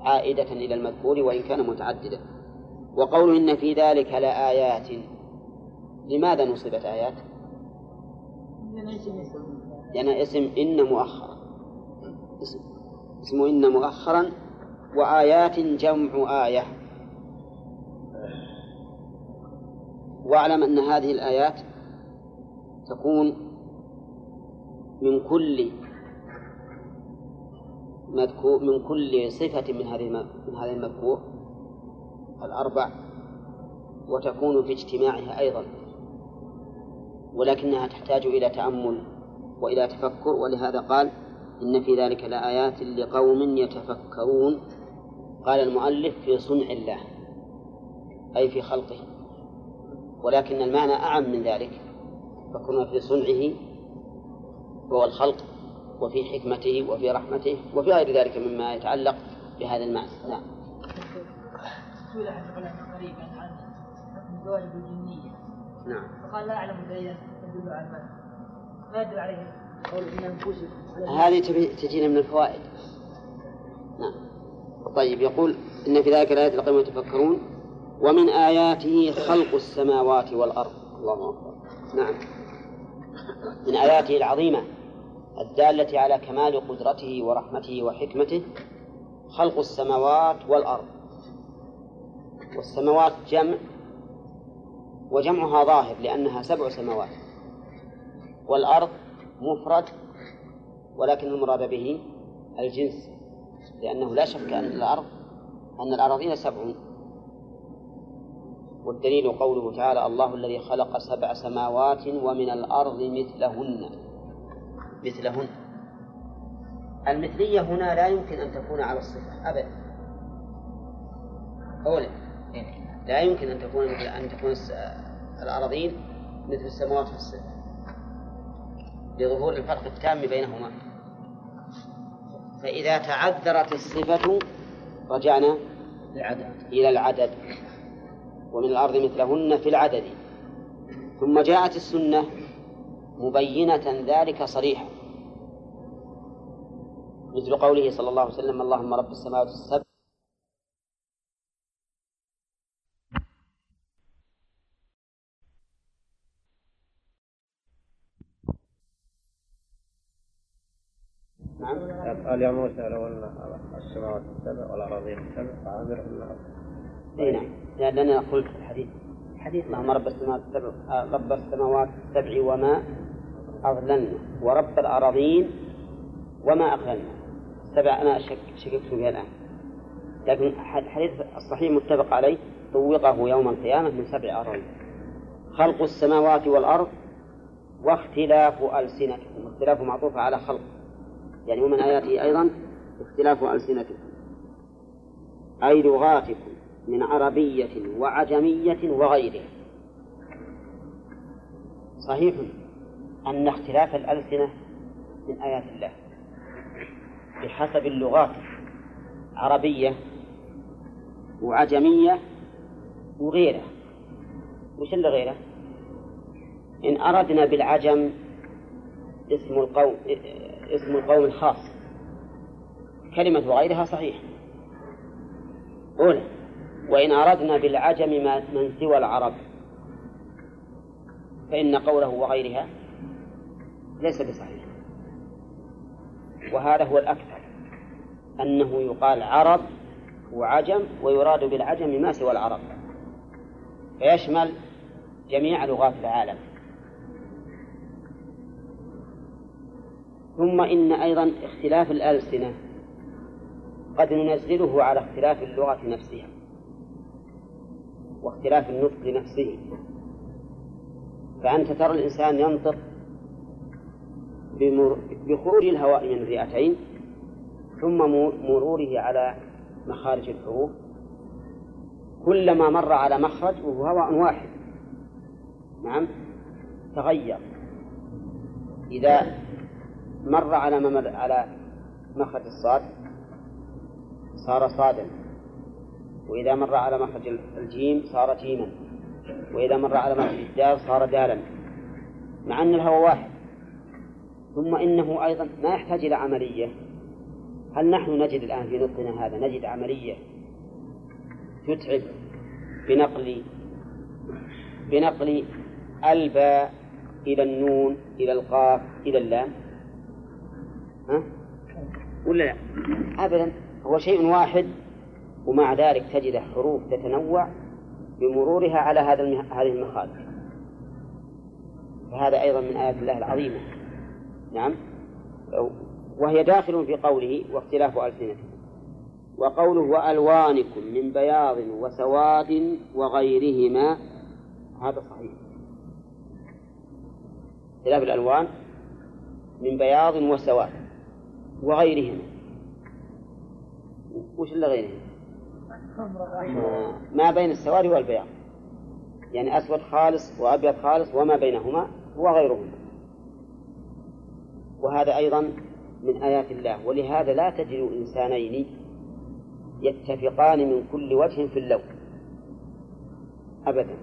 عائدة إلى المذكور وإن كان متعددا. وقول إن في ذلك لآيات لماذا نصبت آيات؟ لأن اسم إن مؤخرا. اسم اسم إن مؤخرا وآيات جمع آية. واعلم أن هذه الآيات تكون من كل مذكور من كل صفة من هذه من هذا المذكور الأربع وتكون في اجتماعها أيضا. ولكنها تحتاج إلى تأمل وإلى تفكر ولهذا قال إن في ذلك لآيات لقوم يتفكرون. قال المؤلف في صنع الله أي في خلقه ولكن المعنى أعم من ذلك فكنا في صنعه وهو الخلق وفي حكمته وفي رحمته وفي غير ذلك مما يتعلق بهذا المعنى. نعم. سئل أحد العلماء قريبا عن حكم الزواج بالجنية نعم. فقال لا أعلم دليلا يدل على ما يدل عليه؟ قول إن أنفسكم هذه تجينا من الفوائد. طيب يقول إن في ذلك الآيات لقوم يتفكرون ومن آياته خلق السماوات والأرض. الله أكبر. نعم. من آياته العظيمة الدالة على كمال قدرته ورحمته وحكمته خلق السماوات والأرض. والسماوات جمع وجمعها ظاهر لأنها سبع سماوات. والأرض مفرد ولكن المراد به الجنس. لأنه لا شك أن الأرض أن الأراضين سبع والدليل قوله تعالى الله الذي خلق سبع سماوات ومن الأرض مثلهن. مثلهن. المثلية هنا لا يمكن أن تكون على الصفة أبدا. أولا لا يمكن أن تكون مثل أن تكون الأراضين مثل السماوات في الصفة لظهور الفرق التام بينهما. فإذا تعذرت الصفة رجعنا إلى العدد. ومن الأرض مثلهن في العدد. ثم جاءت السنة مبينة ذلك صريحا. مثل قوله صلى الله عليه وسلم اللهم رب السماوات السبع نعم. قال يا موسى لو ان السماوات السبع والأراضين السبع فاعذرهن إي نعم. لأننا قلت في الحديث. حديث اللهم رب السماوات السبع آه، رب السماوات السبع وما أضللنا ورب الأراضين وما أقللنا السبع أنا شك شككت فيها الآن. لكن الحديث الصحيح متفق عليه طوقه يوم القيامة من سبع أراضين. خلق السماوات والأرض واختلاف ألسنتكم اختلاف معطوف على خلق. يعني ومن آياته أيضا اختلاف ألسنتكم. أي لغاتكم من عربية وعجمية وغيرها. صحيح أن اختلاف الألسنة من آيات الله بحسب اللغات عربية وعجمية وغيرها. وش اللي غيره؟ إن أردنا بالعجم اسم القوم اسم القوم الخاص. كلمة وغيرها صحيح. أولى وإن أردنا بالعجم ما من سوى العرب. فإن قوله وغيرها ليس بصحيح. وهذا هو الأكثر. أنه يقال عرب وعجم ويراد بالعجم ما سوى العرب. فيشمل جميع لغات العالم. ثم إن أيضا اختلاف الألسنة قد ننزله على اختلاف اللغة نفسها واختلاف النطق نفسه فأنت ترى الإنسان ينطق. بخروج الهواء من الرئتين ثم مروره على مخارج الحروف. كلما مر على مخرج وهو هواء واحد. نعم؟ تغير. إذا مر على ممر على مخرج الصاد. صار صادا. وإذا مر على مخرج الجيم صار جيما. وإذا مر على مخرج الدال صار دالا. مع أن الهوى واحد. ثم إنه أيضا ما يحتاج إلى عملية. هل نحن نجد الآن في نطقنا هذا؟ نجد عملية تتعب بنقل بنقل الباء إلى النون إلى القاف إلى اللام؟ ها؟ ولا لا؟ أبدا هو شيء واحد ومع ذلك تجد حروف تتنوع بمرورها على هذا. هذه المخارج فهذا أيضا من آيات الله العظيمة نعم وهي داخل في قوله واختلاف ألسنتكم وقوله وألوانكم من بياض وسواد وغيرهما هذا صحيح اختلاف الألوان من بياض وسواد وغيرهما وش اللي غيرهما؟ ما بين السواد والبياض. يعني أسود خالص وأبيض خالص وما بينهما وغيرهما. وهذا أيضا من آيات الله. ولهذا لا تجد إنسانين يتفقان من كل وجه في اللون. أبدا.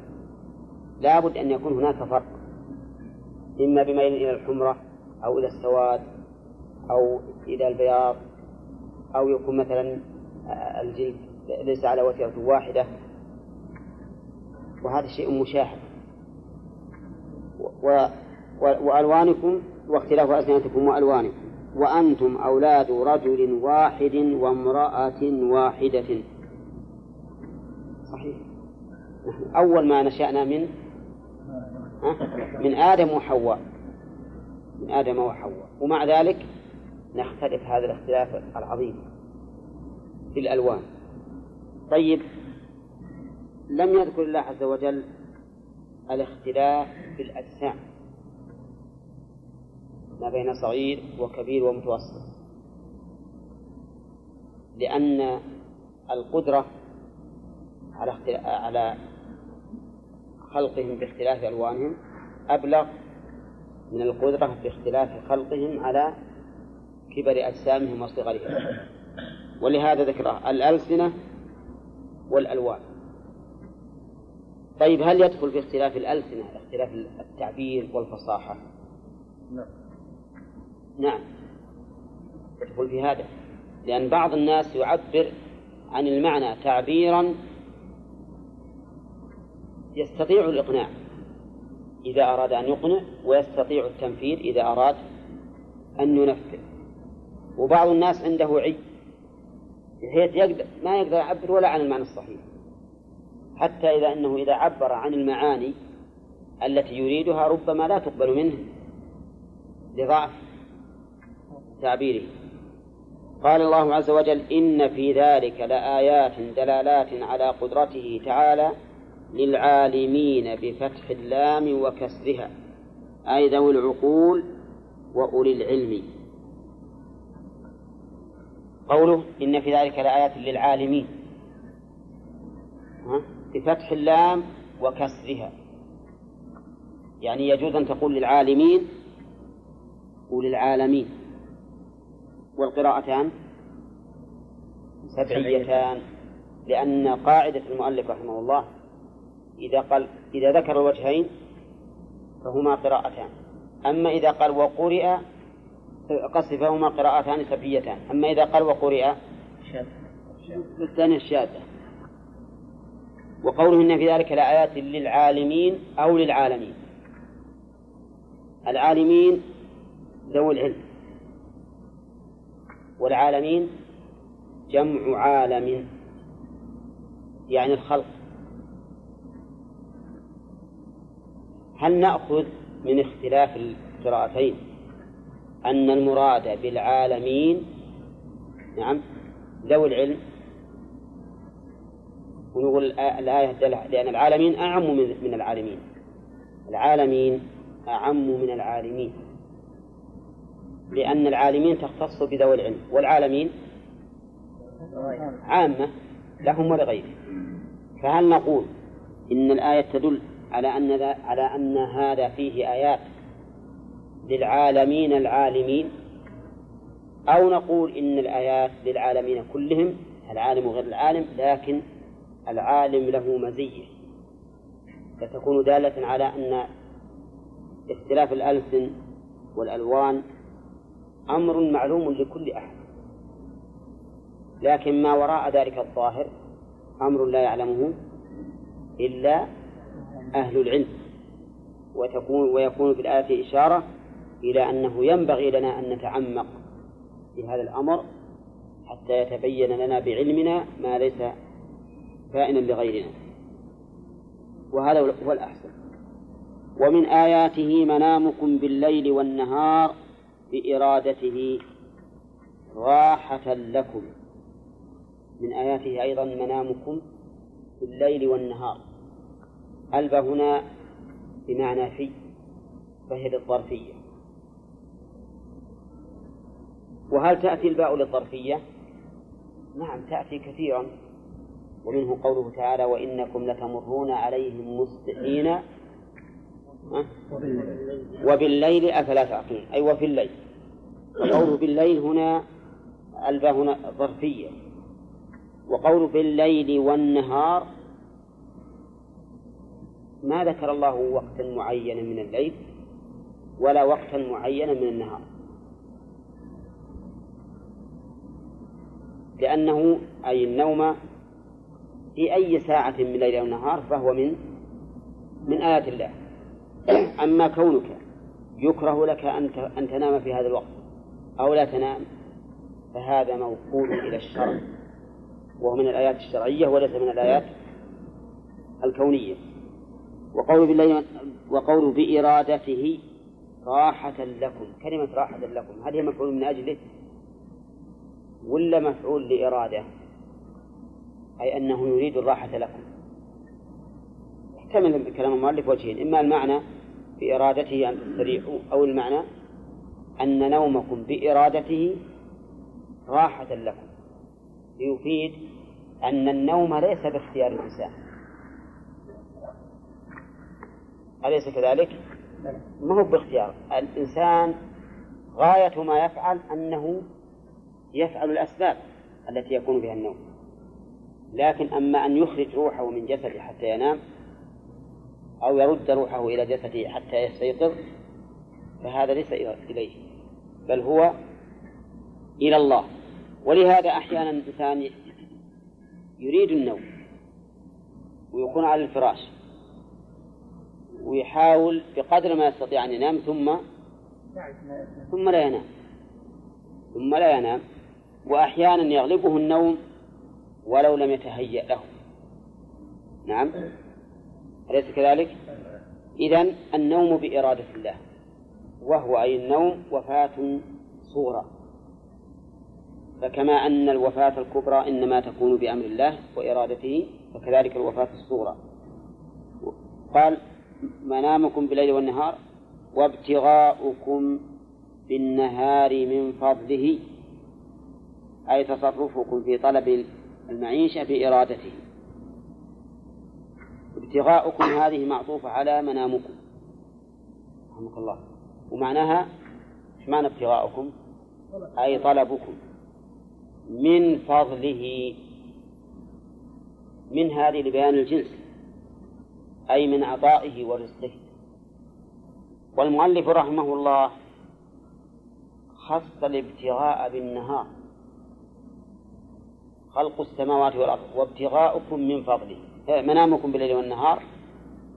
لا بد أن يكون هناك فرق. إما بميل إلى الحمرة أو إلى السواد أو إلى البياض أو يكون مثلا الجلد ليس على وتيرة واحدة. وهذا شيء مشاهد. و... وألوانكم واختلاف ألسنتكم وألوانكم. وأنتم أولاد رجل واحد وامرأة واحدة. صحيح. أول ما نشأنا من من آدم وحواء. من آدم وحواء. ومع ذلك نختلف هذا الاختلاف العظيم في الألوان. طيب لم يذكر الله عز وجل الاختلاف في الأجسام. ما بين صغير وكبير ومتوسط. لأن القدرة على على خلقهم باختلاف ألوانهم أبلغ من القدرة في اختلاف خلقهم على كبر أجسامهم وصغرهم ولهذا ذكر الألسنة والألوان. طيب هل يدخل في اختلاف الألسنة اختلاف التعبير والفصاحة؟ نعم. نعم. يدخل في هذا. لأن بعض الناس يعبر عن المعنى تعبيرا يستطيع الإقناع إذا أراد أن يقنع ويستطيع التنفيذ إذا أراد أن ينفذ. وبعض الناس عنده عي. بحيث يقدر ما يقدر يعبر ولا عن المعنى الصحيح. حتى إذا أنه إذا عبر عن المعاني التي يريدها ربما لا تقبل منه. لضعف تعبيره. قال الله عز وجل إن في ذلك لآيات دلالات على قدرته تعالى للعالمين بفتح اللام وكسرها. أي ذوي العقول وأولي العلم. قوله إن في ذلك لآيات للعالمين. بفتح اللام وكسرها. يعني يجوز أن تقول للعالمين وللعالمين. والقراءتان سبعيتان. لأن قاعدة المؤلف رحمه الله إذا قال إذا ذكر الوجهين فهما قراءتان. أما إذا قال وقرئ قصد فهما قراءتان سبعيتان. أما إذا قال وقرئ الثانية الشاذة وقوله إن في ذلك لآيات للعالمين أو للعالمين. العالمين ذوي العلم. والعالمين جمع عالم. يعني الخلق. هل نأخذ من اختلاف القراءتين؟ أن المراد بالعالمين نعم ذوي العلم. ونقول الآية لأن العالمين أعم من العالمين. العالمين أعم من العالمين. لأن العالمين تختص بذوي العلم والعالمين عامة لهم ولغيرهم. فهل نقول إن الآية تدل على أن على أن هذا فيه آيات للعالمين العالمين أو نقول إن الآيات للعالمين كلهم العالم وغير العالم لكن العالم له مزية. فتكون دالة على أن اختلاف الألسن والألوان أمر معلوم لكل أحد. لكن ما وراء ذلك الظاهر أمر لا يعلمه إلا أهل العلم. وتكون ويكون في الآية إشارة إلى أنه ينبغي لنا أن نتعمق في هذا الأمر حتى يتبين لنا بعلمنا ما ليس كائنا لغيرنا. وهذا هو الأحسن. ومن آياته منامكم بالليل والنهار بإرادته راحة لكم. من آياته أيضا منامكم بالليل والنهار. ألب هنا بمعنى في فهي للظرفية وهل تأتي الباء للظرفية؟ نعم تأتي كثيرا. ومنه قوله تعالى وإنكم لتمرون عليهم مصبحين. وبالليل أفلا تعقلون أي وفي الليل. وقوله بالليل هنا الباء هنا ظرفية. وقوله بالليل والنهار. ما ذكر الله وقتا معينا من الليل ولا وقتا معينا من النهار. لأنه أي النوم في أي ساعة من ليل أو نهار فهو من من آيات الله. أما كونك يكره لك أن أن تنام في هذا الوقت أو لا تنام فهذا موقول إلى الشرع. وهو من الآيات الشرعية وليس من الآيات الكونية. وقول بالله وقول بإرادته راحة لكم. كلمة راحة لكم هل هي مفعول من أجله ولا مفعول لإرادة؟ أي أنه يريد الراحة لكم. احتمل كلام المؤلف وجهين إما المعنى بإرادته أن تستريحوا أو المعنى أن نومكم بإرادته راحة لكم. ليفيد أن النوم ليس باختيار الإنسان. أليس كذلك؟ ما هو باختيار؟ الإنسان غاية ما يفعل أنه يفعل الأسباب التي يكون بها النوم. لكن أما أن يخرج روحه من جسده حتى ينام أو يرد روحه إلى جسده حتى يستيقظ فهذا ليس إليه بل هو إلى الله. ولهذا أحيانا الإنسان يريد النوم ويكون على الفراش ويحاول بقدر ما يستطيع أن ينام ثم ثم لا ينام. ثم لا ينام. وأحيانا يغلبه النوم ولو لم يتهيأ له. نعم. أليس كذلك؟ إذا النوم بإرادة الله وهو أي النوم وفاة صورة. فكما أن الوفاة الكبرى إنما تكون بأمر الله وإرادته فكذلك الوفاة الصغرى قال منامكم بالليل والنهار؟ وابتغاؤكم بالنهار من فضله. أي تصرفكم في طلب المعيشة بإرادته. ابتغاؤكم هذه معطوفة على منامكم. رحمك الله. ومعناها إيش معنى ابتغاؤكم؟ أي طلبكم. من فضله. من هذه لبيان الجنس. أي من عطائه ورزقه. والمؤلف رحمه الله خص الابتغاء بالنهار. خلق السماوات والأرض وابتغاؤكم من فضله. منامكم بالليل والنهار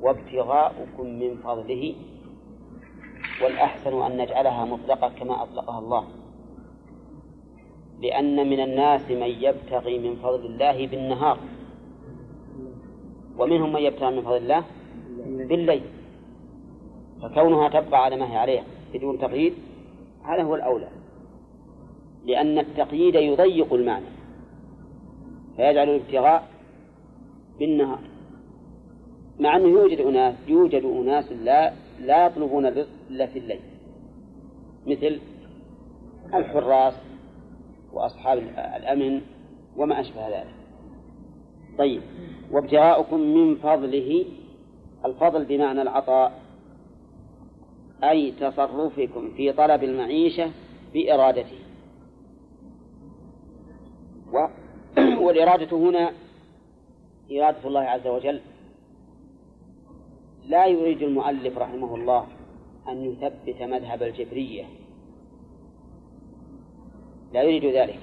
وابتغاؤكم من فضله. والأحسن أن نجعلها مطلقة كما أطلقها الله. لأن من الناس من يبتغي من فضل الله بالنهار. ومنهم من يبتغي من فضل الله بالليل. فكونها تبقى على ما هي عليه بدون تقييد هذا هو الأولى. لأن التقييد يضيق المعنى. فيجعل الابتغاء بالنهار. مع أنه يوجد أناس يوجد أناس لا لا يطلبون الرزق إلا في الليل. مثل الحراس وأصحاب الأمن وما أشبه ذلك. طيب وابتغاؤكم من فضله الفضل بمعنى العطاء أي تصرفكم في طلب المعيشة بإرادته. و... والإرادة هنا إرادة الله عز وجل. لا يريد المؤلف رحمه الله أن يثبت مذهب الجبرية. لا يريد ذلك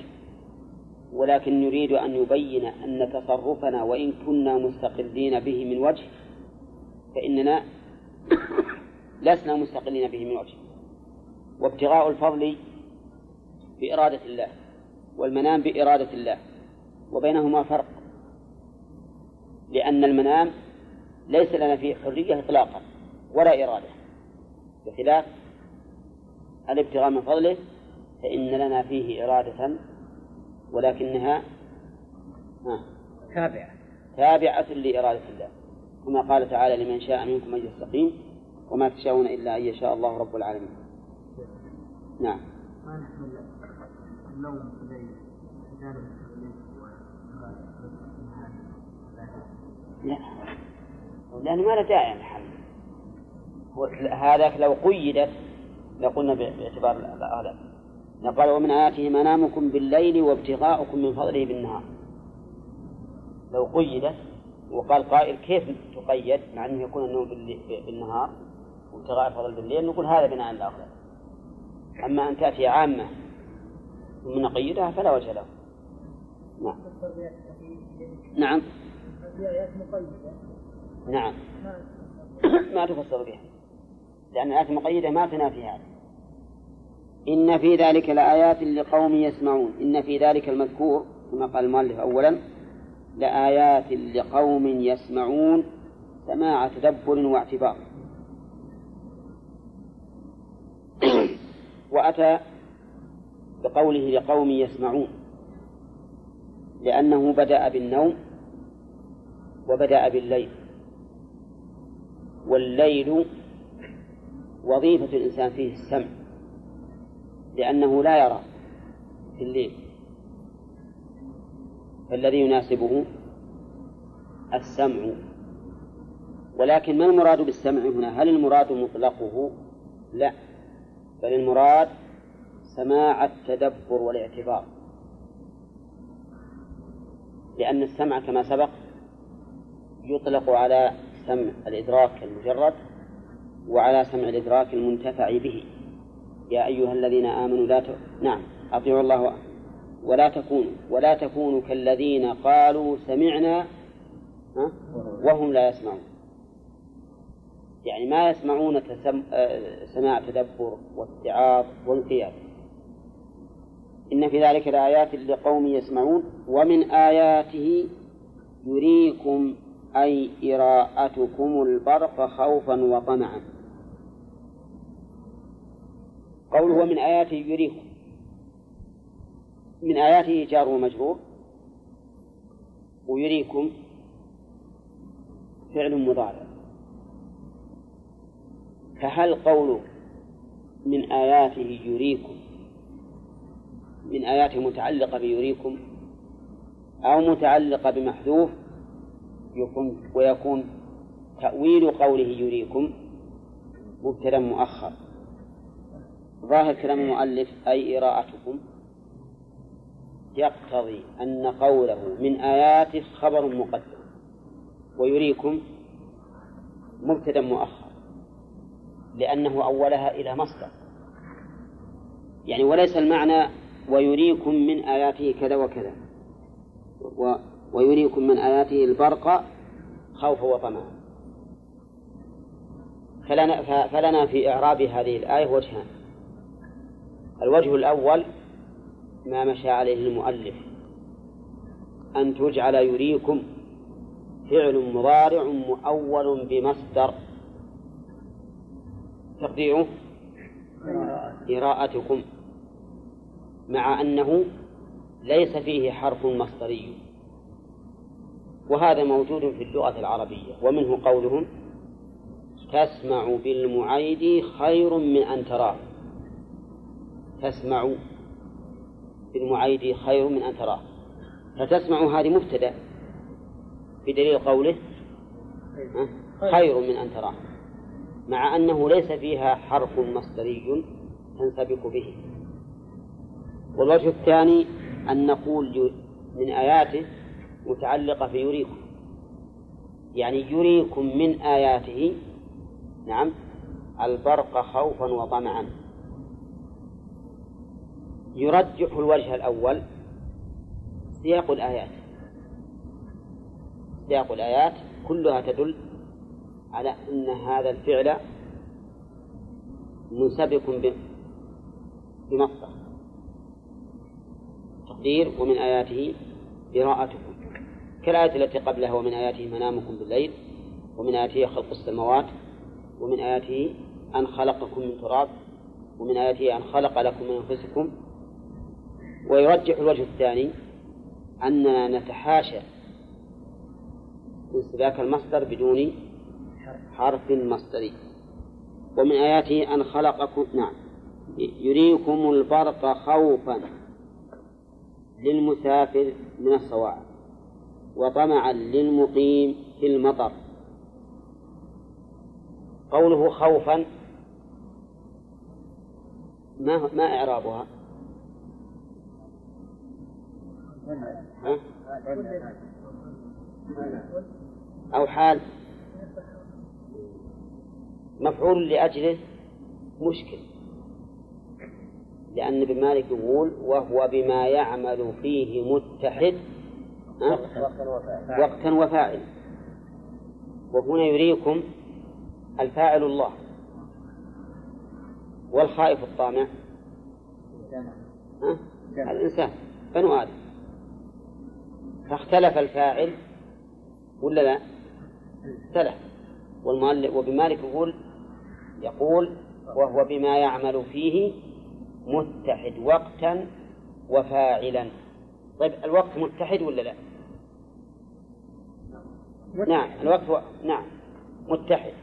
ولكن يريد أن يبين أن تصرفنا وإن كنا مستقلين به من وجه فإننا لسنا مستقلين به من وجه. وابتغاء الفضل بإرادة الله والمنام بإرادة الله. وبينهما فرق. لأن المنام ليس لنا فيه حرية إطلاقا ولا إرادة. بخلاف الابتغاء من فضله فإن لنا فيه إرادة ولكنها تابعة. تابعة لإرادة الله. كما قال تعالى لمن شاء منكم أن يستقيم وما تشاءون إلا أن يشاء الله رب العالمين. نعم. ما نحمل النوم في الليل لا. ما له داعي الحمل هذاك لو قيدت لقلنا باعتبار الأغلب. قال ومن آياته منامكم بالليل وابتغاؤكم من فضله بالنهار. لو قيدت وقال قائل كيف تقيد مع أنه يكون النوم بالنهار وابتغاء الفضل بالليل نقول هذا بناء الأغلب. أما أن تأتي عامة ثم نقيدها فلا وجه له. نعم. نعم. نعم. ما تفسر بها لأن الآيات المقيدة ما تنافي هذا. إن في ذلك لآيات لقوم يسمعون. إن في ذلك المذكور كما قال المؤلف أولا لآيات لقوم يسمعون سماع تدبر واعتبار. وأتى بقوله لقوم يسمعون لأنه بدأ بالنوم وبدأ بالليل. والليل وظيفة الإنسان فيه السمع لأنه لا يرى في الليل. فالذي يناسبه السمع. ولكن ما المراد بالسمع هنا؟ هل المراد مطلقه؟ لا. بل المراد سماع التدبر والاعتبار. لأن السمع كما سبق يطلق على سمع الإدراك المجرد وعلى سمع الإدراك المنتفع به. يا أيها الذين آمنوا لا ت... نعم أطيعوا الله ولا تكونوا ولا تكونوا كالذين قالوا سمعنا وهم لا يسمعون. يعني ما يسمعون تسم... سماع تدبر واتعاظ وانقياد. إن في ذلك لآيات لقوم يسمعون. ومن آياته يريكم أي إراءتكم البرق خوفا وطمعا. قوله ومن آياته يريكم. من آياته جار ومجرور. ويريكم فعل مضارع. فهل قوله من آياته يريكم من آياته متعلقة بيريكم أو متعلقة بمحذوف يكون ويكون تأويل قوله يريكم مبتدا مؤخر. ظاهر كلام المؤلف أي إراءتكم يقتضي أن قوله من آياته خبر مقدم ويريكم مبتدا مؤخر لأنه أولها إلى مصدر. يعني وليس المعنى ويريكم من آياته كذا وكذا. ويريكم من آياته البرق خوفا وطمعا فلنا, فلنا في إعراب هذه الآية وجهان. الوجه الأول ما مشى عليه المؤلف. أن تجعل يريكم فعل مضارع مؤول بمصدر. تقديره قراءتكم مع أنه ليس فيه حرف مصدري. وهذا موجود في اللغة العربية. ومنه قولهم تسمع بالمعيد خير من أن تراه. تسمع بالمعيد خير من أن تراه. فتسمع هذه مبتدأ بدليل قوله خير من أن تراه. مع أنه ليس فيها حرف مصدري تنسبق به. والوجه الثاني أن نقول من آياته متعلقة في يريكم يعني يريكم من آياته نعم البرق خوفا وطمعا. يرجح الوجه الأول سياق الآيات. سياق الآيات كلها تدل على أن هذا الفعل منسبق بمصدر. تقدير ومن آياته قراءتكم. كالآية التي قبلها ومن آياته منامكم بالليل ومن آياته خلق السماوات ومن آياته أن خلقكم من تراب ومن آياته أن خلق لكم من أنفسكم. ويرجح الوجه الثاني أننا نتحاشى انسلاك المصدر بدون حرف مصدري ومن آياته أن خلقكم نعم يريكم البرق خوفا للمسافر من الصواعق. وطمعا للمقيم في المطر قوله خوفا ما ما إعرابها؟ ها؟ أو حال مفعول لأجله مشكل لأن ابن مالك يقول وهو بما يعمل فيه متحد؟ وقتا وفاعل. وهنا يريكم الفاعل الله. والخائف الطامع؟ الإنسان بنو آدم. فاختلف الفاعل ولا لا؟ اختلف. والمؤلف وبمالك يقول يقول وهو بما يعمل فيه متحد. وقتا وفاعلا. طيب الوقت متحد ولا لا؟ نعم الوقت و... نعم متحد.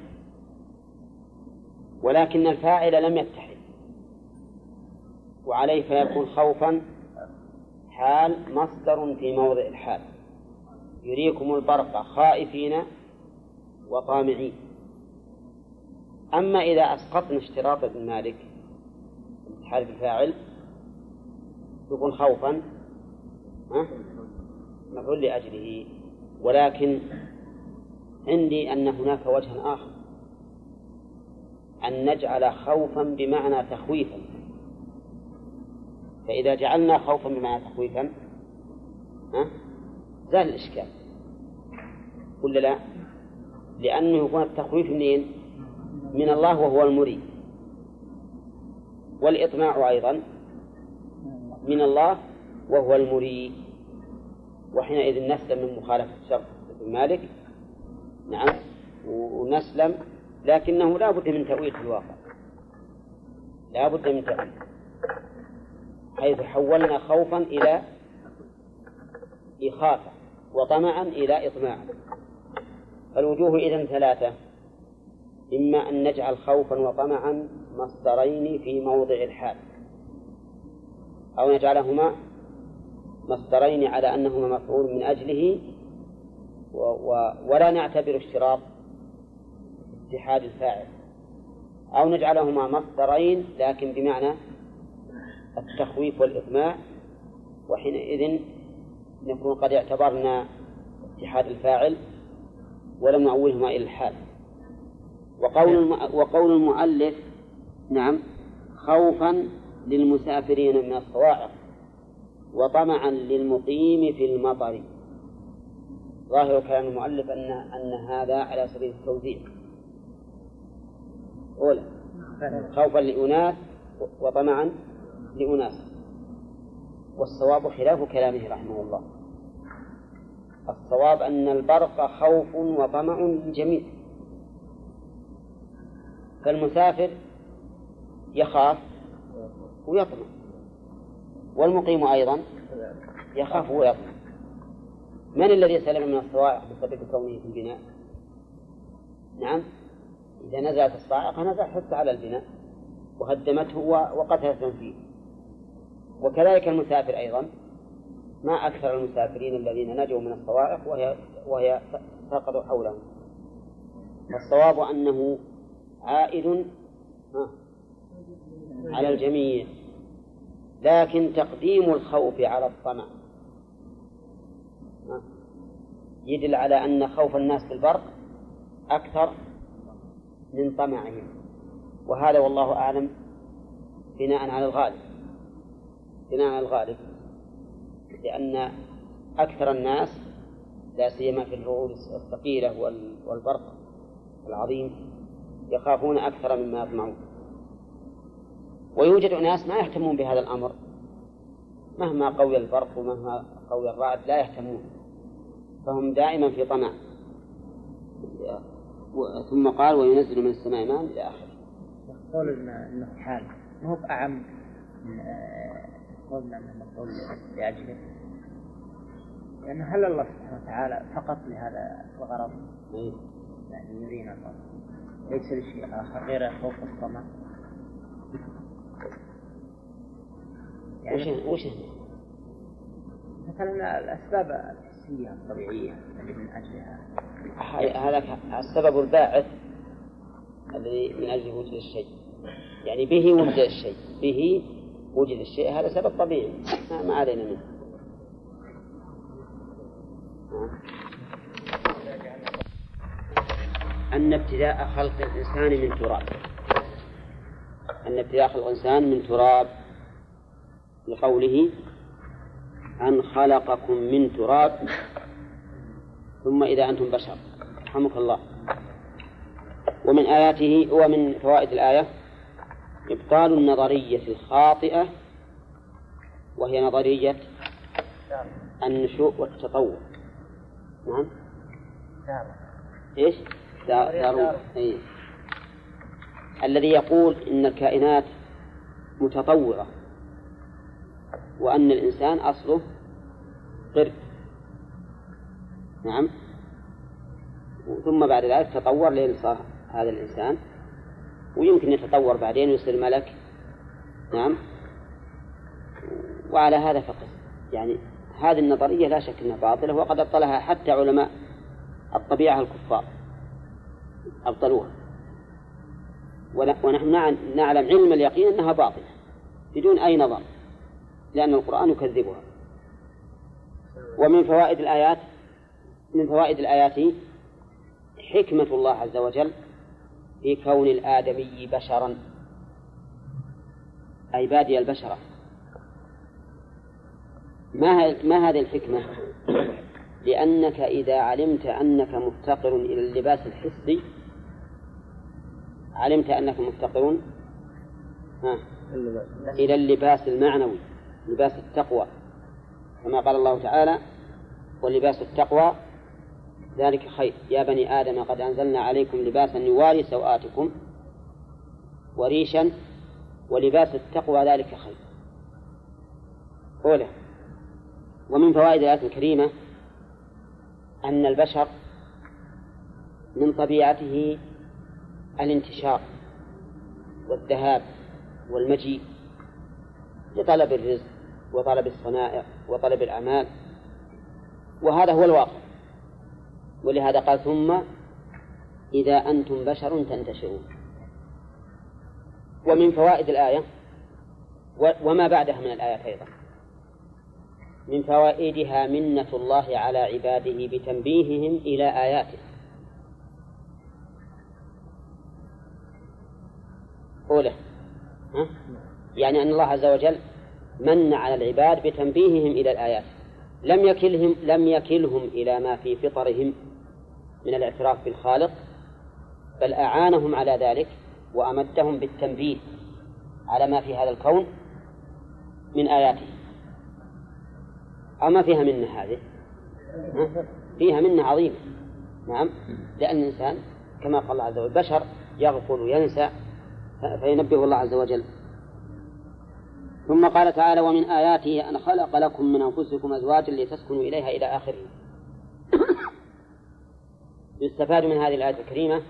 ولكن الفاعل لم يتحد. وعليه فيكون خوفا حال مصدر في موضع الحال. يريكم البرق خائفين وطامعين. أما إذا أسقطنا اشتراط ابن مالك حال الفاعل يكون خوفا مفعول لأجله. ولكن عندي أن هناك وجها آخر. أن نجعل خوفا بمعنى تخويفا. فإذا جعلنا خوفا بمعنى تخويفا ها زال الإشكال. ولا لا؟ لأنه يكون التخويف منين؟ من الله وهو المريد. والإطماع أيضا من الله وهو المريد. وحينئذ نسلم من مخالفة شرط ابن مالك نعم. ونسلم لكنه لا بد من تأويل في الواقع. لا بد من تأويل. حيث حولنا خوفا إلى إخافة وطمعا إلى إطماع. فالوجوه إذن ثلاثة. إما أن نجعل خوفا وطمعا مصدرين في موضع الحال. أو نجعلهما مصدرين على أنهما مفعول من أجله و ولا نعتبر اشتراط اتحاد الفاعل. أو نجعلهما مصدرين لكن بمعنى التخويف والإطماع وحينئذ نكون قد اعتبرنا اتحاد الفاعل ولم نعولهما إلى الحال. وقول وقول المؤلف نعم خوفا للمسافرين من الصواعق وطمعا للمقيم في المطر. ظاهر كلام المؤلف أن أن هذا على سبيل التوزيع. أولى خوفا لأناس وطمعا لأناس. والصواب خلاف كلامه رحمه الله. الصواب أن البرق خوف وطمع جميل. فالمسافر يخاف ويطمع. والمقيم أيضا يخاف ويطمع. من الذي سلم من الصواعق بسبب كونه في البناء؟ نعم. إذا نزلت الصاعقة نزل حتى على البناء. وهدمته وقتلت من فيه. وكذلك المسافر أيضا. ما أكثر المسافرين الذين نجوا من الصواعق وهي وهي سقطوا حولهم. والصواب أنه عائد على الجميع. لكن تقديم الخوف على الطمع. يدل على أن خوف الناس بالبرق أكثر من طمعهم. وهذا والله أعلم بناء على الغالب. بناء على الغالب. لأن أكثر الناس لا سيما في الرعود الثقيلة والبرق العظيم يخافون أكثر مما يطمعون. ويوجد أناس ما يهتمون بهذا الأمر. مهما قوي البرق ومهما قوي الرعد لا يهتمون. فهم دائما في طمع. ثم قال وينزل من السماء ماء إلى آخره. قول إنه حال. ما هو أعم من قولنا انه مفعول لأجله. لأنه هل الله سبحانه وتعالى فقط لهذا الغرض؟ إيه. يعني يرينا الله ليس لشيء آخر غير خوف الطمع. يعني وش وش مثلا الأسباب الحسية الطبيعية من أجلها. هذا السبب الباعث الذي من أجل وجود الشيء. يعني به وجد الشيء. به وجد الشيء. هذا سبب طبيعي. ما علينا منه. أن ابتداء خلق الإنسان من تراب. أن ابتداء خلق الإنسان من تراب. لقوله أن خلقكم من تراب ثم إذا أنتم بشر. رحمك الله. ومن آياته ومن فوائد الآية إبطال النظرية الخاطئة وهي نظرية النشوء والتطور نعم. إيش؟ دارون. الذي يقول إن الكائنات متطورة. وأن الإنسان أصله قرد. نعم. ثم بعد ذلك تطور لين صار هذا الإنسان ويمكن يتطور بعدين ويصير ملك. نعم. وعلى هذا فقط. يعني هذه النظرية لا شك أنها باطلة وقد أبطلها حتى علماء الطبيعة الكفار. أبطلوها. ونحن نعلم علم اليقين أنها باطلة بدون أي نظر. لأن القرآن يكذبها. ومن فوائد الآيات من فوائد الآيات حكمة الله عز وجل في كون الآدمي بشرا. أي بادي البشرة. ما ما هذه الحكمة؟ لأنك إذا علمت أنك مفتقر إلى اللباس الحسي علمت أنك مفتقر؟ ها. إلى اللباس المعنوي. لباس التقوى كما قال الله تعالى ولباس التقوى ذلك خير. يا بني آدم قد أنزلنا عليكم لباسا يواري سوآتكم وريشا ولباس التقوى ذلك خير. أولى. ومن فوائد الآية الكريمة أن البشر من طبيعته الانتشار والذهاب والمجيء لطلب الرزق وطلب الصنائع وطلب الأعمال وهذا هو الواقع. ولهذا قال ثم إذا أنتم بشر تنتشرون. ومن فوائد الآية وما بعدها من الآيات أيضا. من فوائدها منة الله على عباده بتنبيههم إلى آياته. أولى؟ يعني أن الله عز وجل من على العباد بتنبيههم إلى الآيات. لم يكلهم لم يكلهم إلى ما في فطرهم من الاعتراف بالخالق بل أعانهم على ذلك وأمدهم بالتنبيه على ما في هذا الكون من آياته. أما فيها منة هذه؟ فيها منة عظيمة. نعم. لأن الإنسان كما قال الله عز وجل بشر يغفل وينسى فينبه الله عز وجل. ثم قال تعالى ومن آياته أن خلق لكم من أنفسكم أزواجا لتسكنوا إليها إلى آخره. يستفاد من هذه الآية الكريمة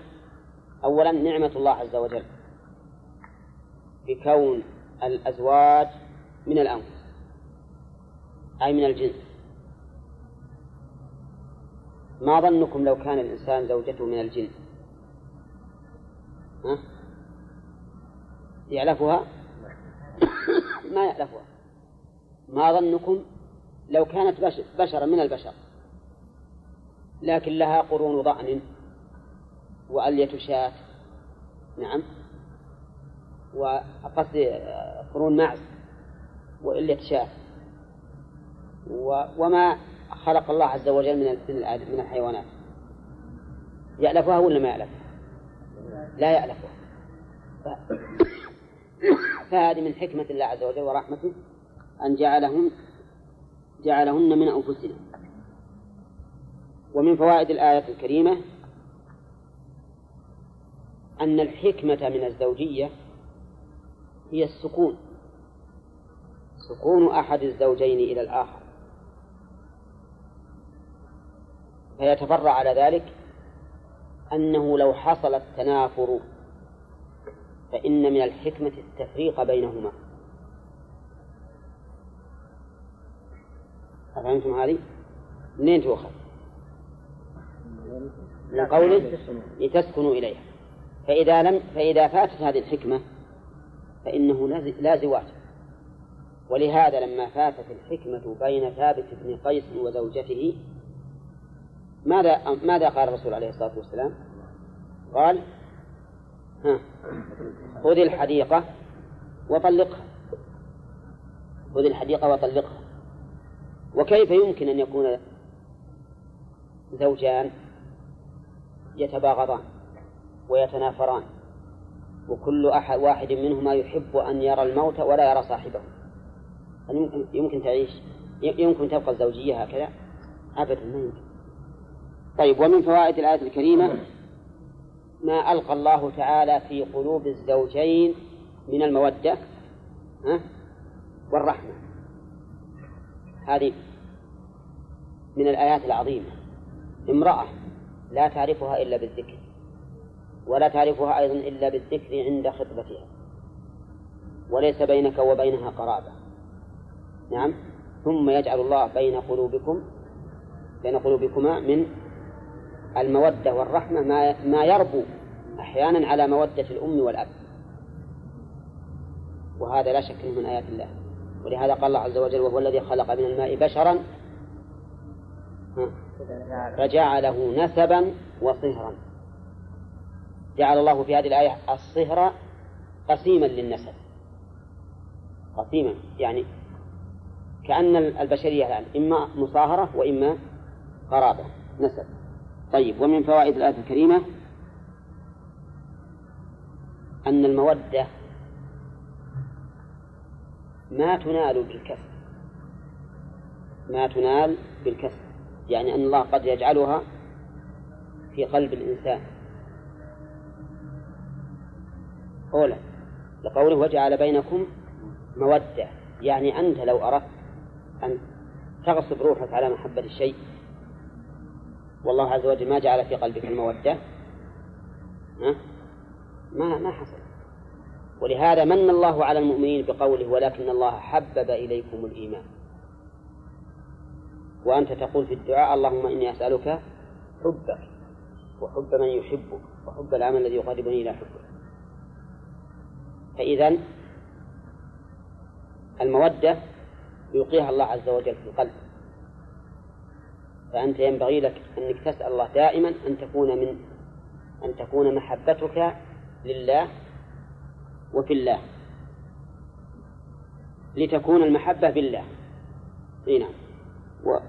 أولا نعمة الله عز وجل بكون الأزواج من الأنفس أي من الجنس. ما ظنكم لو كان الإنسان زوجته من الجن؟ ها؟ يعلفها ما يعلفها ما ظنكم لو كانت بشرا من البشر. لكن لها قرون ضأن وألية شاة. نعم. وقصد قرون معز وإلية شاة. وما خلق الله عز وجل من من الحيوانات. يألفها ولا ما يألفها؟ لا يألفها فهذه من حكمة الله عز وجل ورحمته أن جعلهم جعلهن من أنفسنا. ومن فوائد الآية الكريمة أن الحكمة من الزوجية هي السكون. سكون أحد الزوجين إلى الآخر. فيتفرع على ذلك أنه لو حصل التنافر فإن من الحكمة التفريق بينهما أفهمتم هذه؟ منين تؤخذ؟ من قوله لتسكنوا إليها فإذا لم فإذا فاتت هذه الحكمة فإنه لا زواج ولهذا لما فاتت الحكمة بين ثابت بن قيس وزوجته ماذا ماذا قال الرسول عليه الصلاة والسلام؟ قال ها خذ الحديقة وطلقها. خذ الحديقة وطلقها. وكيف يمكن أن يكون زوجان يتباغضان ويتنافران وكل أحد واحد منهما يحب أن يرى الموت ولا يرى صاحبه؟ هل يمكن يمكن تعيش؟ يمكن تبقى الزوجية هكذا؟ أبدا ما يمكن. طيب ومن فوائد الآية الكريمة ما ألقى الله تعالى في قلوب الزوجين من المودة والرحمة. هذه من الآيات العظيمة. امرأة لا تعرفها إلا بالذكر ولا تعرفها أيضا إلا بالذكر عند خطبتها وليس بينك وبينها قرابة. نعم؟ ثم يجعل الله بين قلوبكم بين قلوبكما من المودة والرحمة ما ما يربو أحيانا على مودة الأم والأب. وهذا لا شك من آيات الله. ولهذا قال الله عز وجل وهو الذي خلق من الماء بشرا فجعله نسبا وصهرا. جعل الله في هذه الآية الصهر قسيما للنسب. قسيما يعني كأن البشرية الآن إما مصاهرة وإما قرابة نسب. طيب ومن فوائد الآية الكريمة أن المودة ما تنال بالكسب ما تنال بالكسب يعني أن الله قد يجعلها في قلب الإنسان. أولا لقوله وجعل بينكم مودة يعني أنت لو أردت أن تغصب روحك على محبة الشيء والله عز وجل ما جعل في قلبك المودة؟ ما ما حصل. ولهذا من الله على المؤمنين بقوله ولكن الله حبب إليكم الإيمان. وأنت تقول في الدعاء اللهم إني أسألك حبك وحب من يحبك وحب العمل الذي يقربني إلى حبك. فإذا المودة يلقيها الله عز وجل في القلب. فأنت ينبغي لك أنك تسأل الله دائما أن تكون من أن تكون محبتك لله وفي الله. لتكون المحبة بالله. إي نعم. و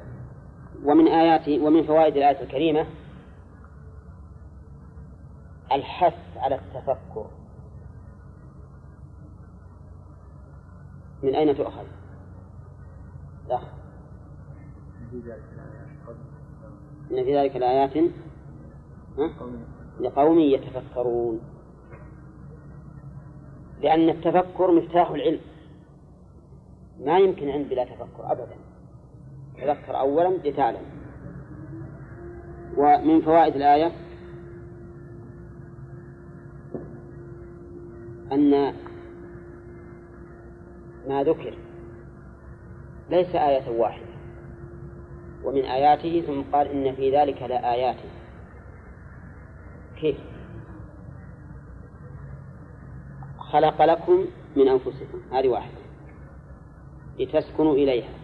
ومن آيات ومن فوائد الآية الكريمة الحث على التفكر. من أين تؤخذ؟ لا إن في ذلك الآيات لقوم يتفكرون. لأن التفكر مفتاح العلم. ما يمكن علم بلا تفكر أبدا. تذكر أولا لتعلم ومن فوائد الآية أن ما ذكر ليس آية واحدة. ومن آياته ثم قال إن في ذلك لآيات. كيف؟ خلق لكم من أنفسكم هذه واحدة. لتسكنوا إليها.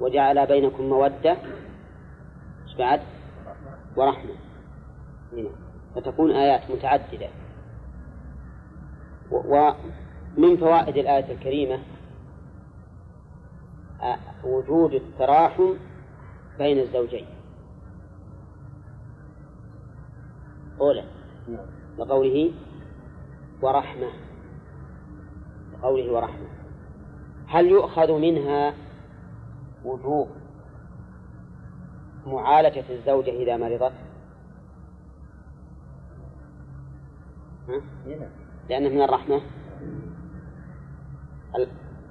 وجعل بينكم مودة. بعد؟ ورحمة. هنا. فتكون آيات متعددة. ومن فوائد الآية الكريمة؟ وجود التراحم بين الزوجين. أولا لقوله ورحمة. لقوله ورحمة. هل يؤخذ منها وجوب معالجة الزوجة إذا مرضت؟ لأنه من الرحمة.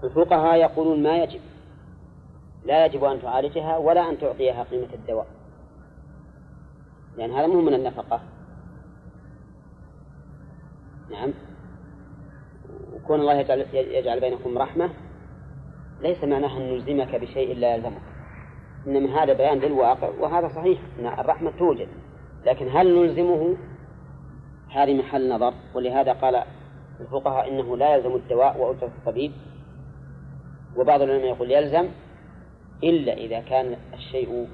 الفقهاء يقولون ما يجب. لا يجب أن تعالجها ولا أن تعطيها قيمة الدواء. لأن هذا مو من النفقة. نعم. وكون الله يجعل, يجعل بينكم رحمة ليس معناها أن نلزمك بشيء لا يلزمك. إنما هذا بيان للواقع وهذا صحيح أن الرحمة توجد. لكن هل نلزمه؟ هذه محل نظر. ولهذا قال الفقهاء إنه لا يلزم الدواء وأجرة الطبيب. وبعض العلماء يقول يلزم. إلا إذا كان الشيء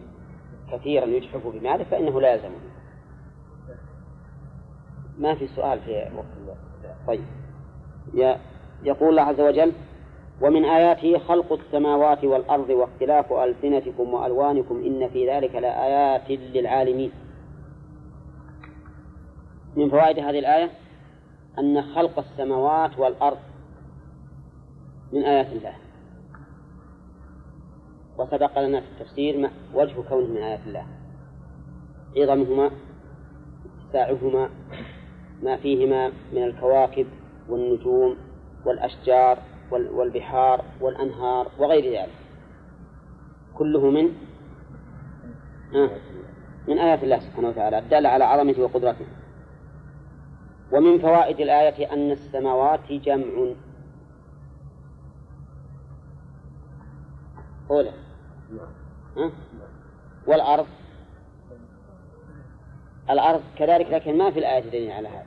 كثيرا يجحف بماله فإنه لا يلزمه ما في سؤال في وقت طيب. يقول الله عز وجل ومن آياته خلق السماوات والأرض واختلاف ألسنتكم وألوانكم إن في ذلك لآيات للعالمين. من فوائد هذه الآية؟ أن خلق السماوات والأرض من آيات الله. وسبق لنا في التفسير وجه كونه من آيات الله. عظمهما اتساعهما ما فيهما من الكواكب والنجوم والأشجار والبحار والأنهار وغير ذلك. كله من من آيات الله سبحانه وتعالى الدالة على عظمته وقدرته. ومن فوائد الآية أن السماوات جمع. أولى. والأرض؟ الأرض كذلك لكن ما في الآية دليل على هذا.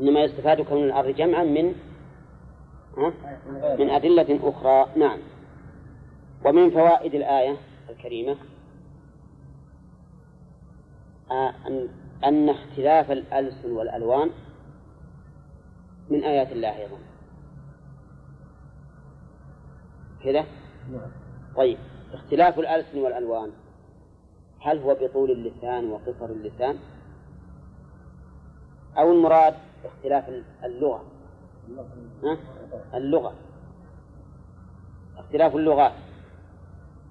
إنما يستفاد كون الأرض جمعا من من أدلة أخرى. نعم. ومن فوائد الآية الكريمة آه، أن اختلاف الألسن والألوان من آيات الله أيضا. كذا؟ نعم. طيب اختلاف الألسن والألوان. هل هو بطول اللسان وقصر اللسان؟ أو المراد اختلاف اللغة؟ ها؟ اللغة. اختلاف اللغات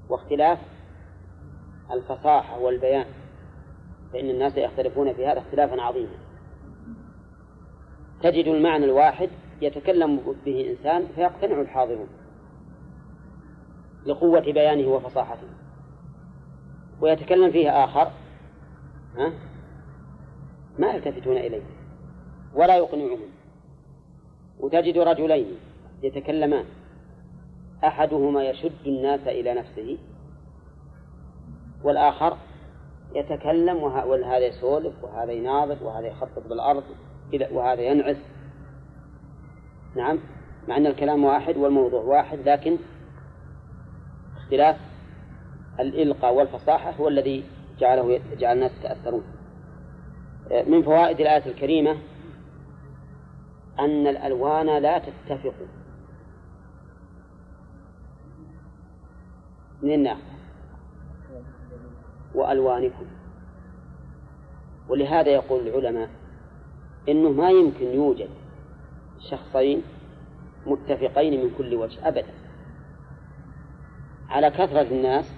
واختلاف الفصاحة والبيان. فإن الناس يختلفون في هذا اختلافا عظيما. تجد المعنى الواحد يتكلم به إنسان فيقتنع الحاضرون. لقوة بيانه وفصاحته. ويتكلم فيه آخر ها؟ ما يلتفتون إليه ولا يقنعهم. وتجد رجلين يتكلمان. أحدهما يشد الناس إلى نفسه والآخر يتكلم وهذا يسولف وهذا يناظر وهذا يخطط بالأرض وهذا ينعس. نعم مع أن الكلام واحد والموضوع واحد لكن اختلاف الإلقاء والفصاحة هو الذي جعله جعل الناس يتأثرون. من فوائد الآية الكريمة أن الألوان لا تتفق. من الناس وألوانكم. ولهذا يقول العلماء إنه ما يمكن يوجد شخصين متفقين من كل وجه أبدا. على كثرة الناس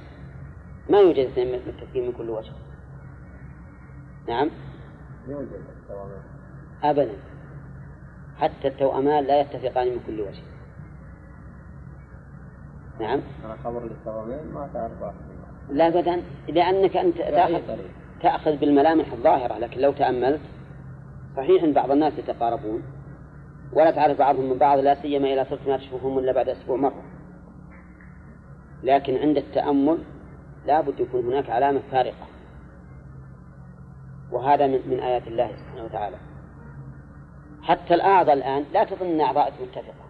ما يوجد اثنين متفقين من كل وجه. نعم؟ يوجد أبدا. حتى التوأمان لا يتفقان من كل وجه. نعم؟ أنا خبر للتوأمان ما تعرف لا أبدا لأنك أنت تأخذ تأخذ بالملامح الظاهرة لكن لو تأملت صحيح أن بعض الناس يتقاربون ولا تعرف بعضهم من بعض لا سيما إذا صرت ما تشوفهم إلا بعد أسبوع مرة. لكن عند التأمل لا بد يكون هناك علامة فارقة. وهذا من, من آيات الله سبحانه وتعالى. حتى الأعضاء الآن لا تظن أن أعضائك متفقة.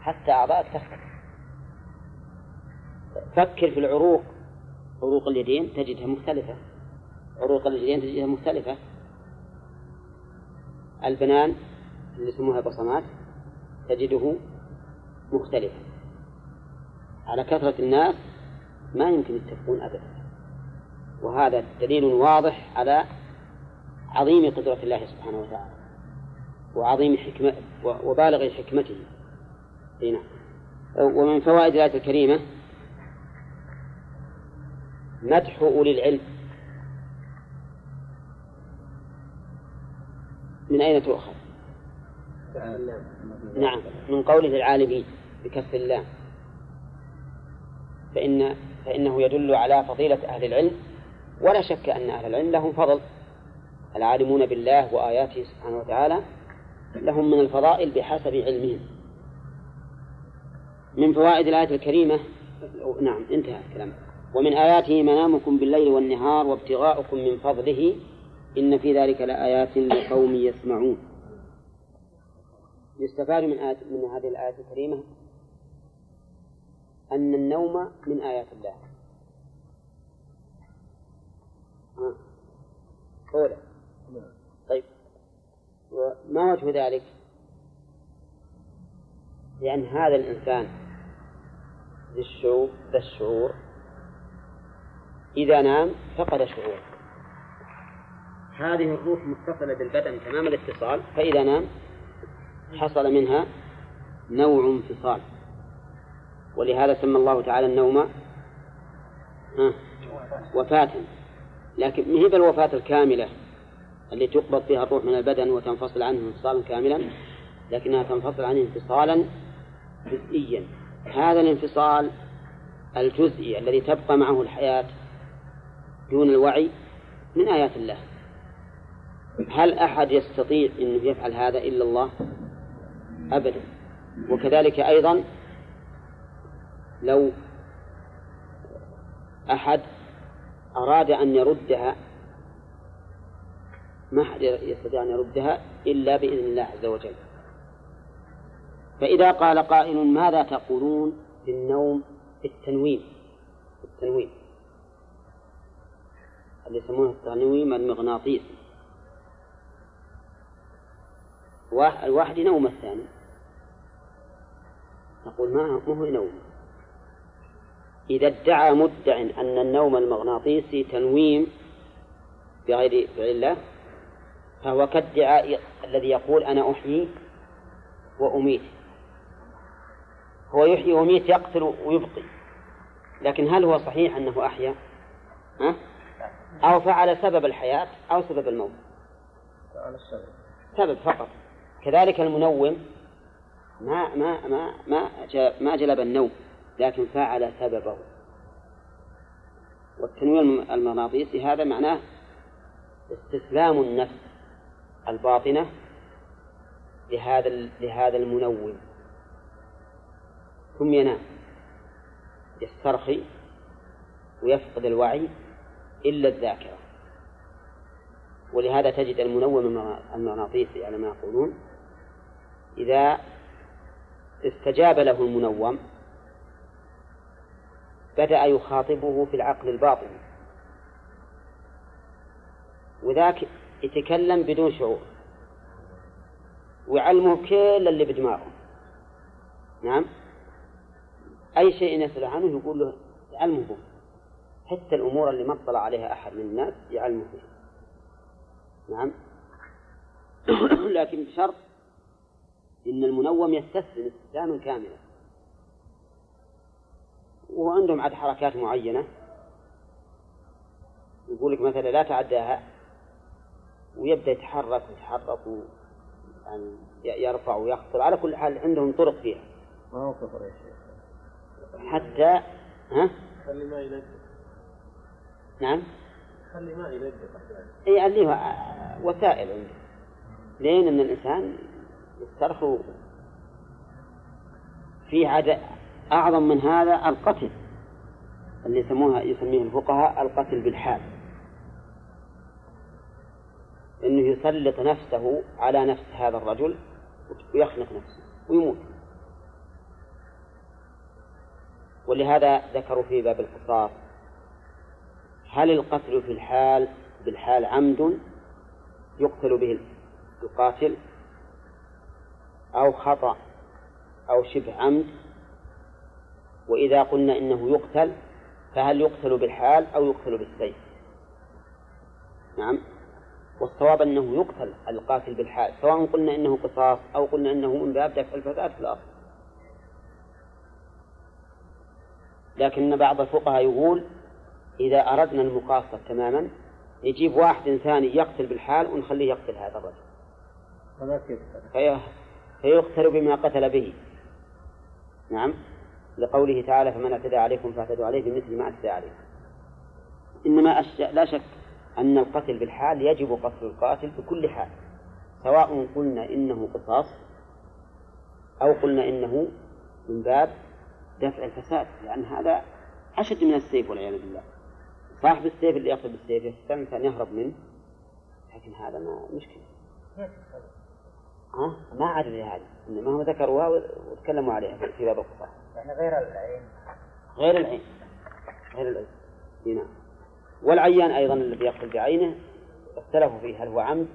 حتى أعضائك تختلف. فكر في العروق. عروق اليدين تجدها مختلفة. عروق اليدين تجدها مختلفة. البنان اللي يسموها بصمات تجده مختلفة. على كثرة الناس ما يمكن يتفقون أبدا. وهذا دليل واضح على عظيم قدرة الله سبحانه وتعالى وعظيم حكمة وبالغ حكمته. هنا نعم. ومن فوائد الآية الكريمة مدح أولي العلم. من أين تؤخذ؟ نعم. من قوله العالمين بكف الله. فإن فإنه يدل على فضيلة أهل العلم ولا شك أن أهل العلم لهم فضل. العالمون بالله وآياته سبحانه وتعالى لهم من الفضائل بحسب علمهم. من فوائد الآية الكريمة نعم انتهى الكلام. ومن آياته منامكم بالليل والنهار وابتغاؤكم من فضله إن في ذلك لآيات لقوم يسمعون. يستفاد من آية من هذه الآية الكريمة؟ أن النوم من آيات الله. أولى طيب. وجه ذلك؟ لأن هذا الإنسان ذي الشعور ذا الشعور إذا نام فقد شعوره هذه الروح متصلة بالبدن تمام الاتصال فإذا نام حصل منها نوع انفصال. ولهذا سمى الله تعالى النوم وفاة. لكن ما هي بالوفاة الكاملة اللي تقبض فيها الروح من البدن وتنفصل عنه انفصالا كاملا؟ لكنها تنفصل عنه انفصالا جزئيا. هذا الانفصال الجزئي الذي تبقى معه الحياة دون الوعي من آيات الله. هل أحد يستطيع أن يفعل هذا إلا الله؟ أبدا. وكذلك أيضا لو أحد أراد أن يردها ما أحد يستطيع أن يردها إلا بإذن الله عز وجل. فإذا قال قائل ماذا تقولون في النوم التنويم اللي يسمونه التنويم المغناطيسي الواحد ينوم الثاني. نقول ما هو ينوم؟ إذا ادعى مدع أن النوم المغناطيسي تنويم بغير الله فهو كادعاء الذي يقول أنا أحيي وأميت. هو يحيي ويميت يقتل ويبقي. لكن هل هو صحيح أنه أحيا؟ ها؟ أو فعل سبب الحياة أو سبب الموت؟ فعل السبب. سبب فقط. كذلك المنوم ما ما ما ما ما جلب النوم. لكن فعل سببه. والتنوير المغناطيسي هذا معناه استسلام النفس الباطنة لهذا لهذا المنوم. ثم ينام يسترخي ويفقد الوعي إلا الذاكرة. ولهذا تجد المنوم المغناطيسي على ما يقولون إذا استجاب له المنوم بدأ يخاطبه في العقل الباطن. وذاك يتكلم بدون شعور. ويعلمه كل اللي بدماغه. نعم؟ أي شيء يسأل عنه يقول له يعلمه. به حتى الأمور اللي ما اطلع عليها أحد من الناس يعلمه به نعم؟ لكن بشرط إن المنوم يستسلم استسلاما كاملا. وعندهم عاد حركات معينة. يقول لك مثلا لا تعداها ويبدأ يتحرك ويتحرك يعني يرفع ويخطر على كل حال عندهم طرق فيها. ما هو كفر يا شيخ. حتى ها؟ خلي ما يلقى. نعم؟ خلي ما يلقى. إي اللي وسائل عنده. لين إن الإنسان يسترخوا في عاد أعظم من هذا القتل اللي يسموها يسميه الفقهاء القتل بالحال. إنه يسلط نفسه على نفس هذا الرجل ويخنق نفسه ويموت. ولهذا ذكروا في باب القصاص هل القتل في الحال بالحال عمد يقتل به القاتل؟ أو خطأ؟ أو شبه عمد؟ وإذا قلنا إنه يقتل فهل يقتل بالحال أو يقتل بالسيف؟ نعم. والصواب أنه يقتل القاتل بالحال سواء قلنا إنه قصاص أو قلنا إنه من باب دفع الفساد في الأرض. لكن بعض الفقهاء يقول إذا أردنا المقاصة تماما نجيب واحد ثاني يقتل بالحال ونخليه يقتل هذا الرجل. فيقتل بما قتل به. نعم. لقوله تعالى فمن اعتدى عليكم فاعتدوا عليه بمثل ما اعتدى عليكم. إنما لا شك أن القتل بالحال يجب قتل القاتل بكل حال سواء قلنا إنه قصاص أو قلنا إنه من باب دفع الفساد لأن هذا أشد من السيف والعياذ بالله. صاحب السيف اللي يقتل بالسيف يستنى أن يهرب منه لكن هذا ما مشكلة. ها؟ ما عاد هذا إنما هم ذكروها وتكلموا عليها في باب القصاص. يعني غير العين. غير العين. غير العين. نعم. والعيان أيضا الذي يقتل بعينه اختلفوا فيه هل هو عمد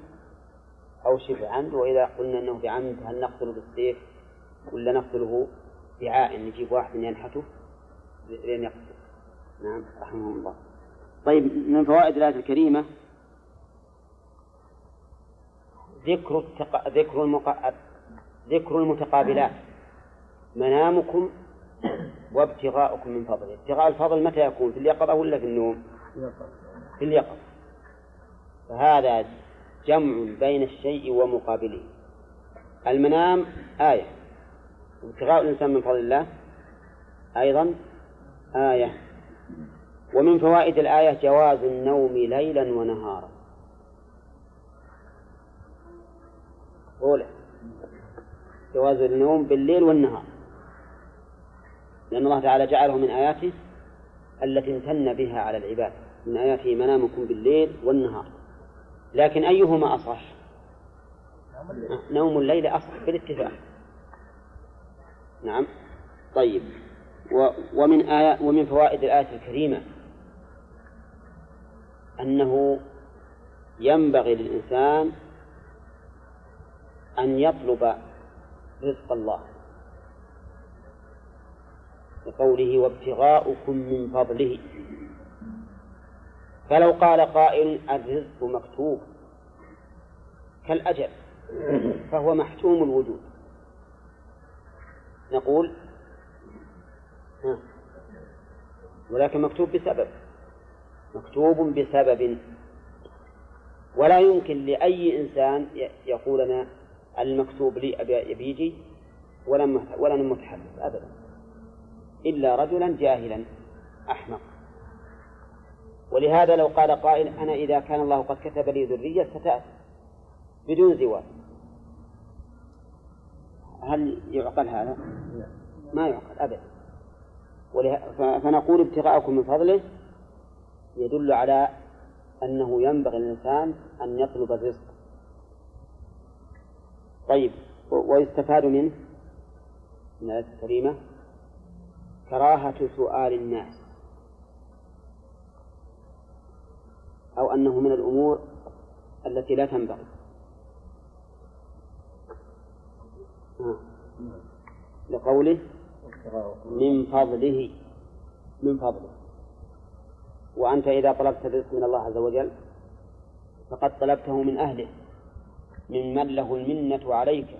أو شبه عمد وإذا قلنا أنه بعمد هل نقتله بالسيف ولا نقتله بعاء نجيب واحد ينحته لين يقتل نعم. رحمه الله. طيب من فوائد الآية الكريمة؟ ذكر التق... ذكر المق... ذكر المتقابلات. منامكم وابتغاؤكم من فضله. ابتغاء الفضل متى يكون؟ في اليقظة ولا في النوم؟ في اليقظة. فهذا جمع بين الشيء ومقابله. المنام آية. وابتغاء الإنسان من فضل الله أيضا آية. ومن فوائد الآية جواز النوم ليلا ونهارا. أولى. جواز النوم بالليل والنهار. لأن الله تعالى جعله من آياته التي امتن بها على العباد. من آياته منامكم بالليل والنهار. لكن أيهما أصح؟ نوم الليل أصح بالاتفاق نعم. طيب. و ومن آية ومن فوائد الآية الكريمة أنه ينبغي للإنسان أن يطلب رزق الله. لقوله وابتغاؤكم من فضله. فلو قال قائل الرزق مكتوب كالأجل فهو محتوم الوجود. نقول ولكن مكتوب بسبب مكتوب بسبب. ولا يمكن لأي إنسان يقول أنا المكتوب لي أبي يجي ولم ولم متحدث أبدا. إلا رجلا جاهلا أحمق. ولهذا لو قال قائل أنا إذا كان الله قد كتب لي ذرية ستأتي بدون زواج هل يعقل هذا؟ ما يعقل أبدا. فنقول ابتغاءكم من فضله يدل على أنه ينبغي للإنسان أن يطلب الرزق. طيب ويستفاد منه. من الآية الكريمة. كراهة سؤال الناس. أو أنه من الأمور التي لا تنبغي. لقوله من فضله من فضله. وأنت إذا طلبت الرزق من الله عز وجل فقد طلبته من أهله. ممن له المنة عليك.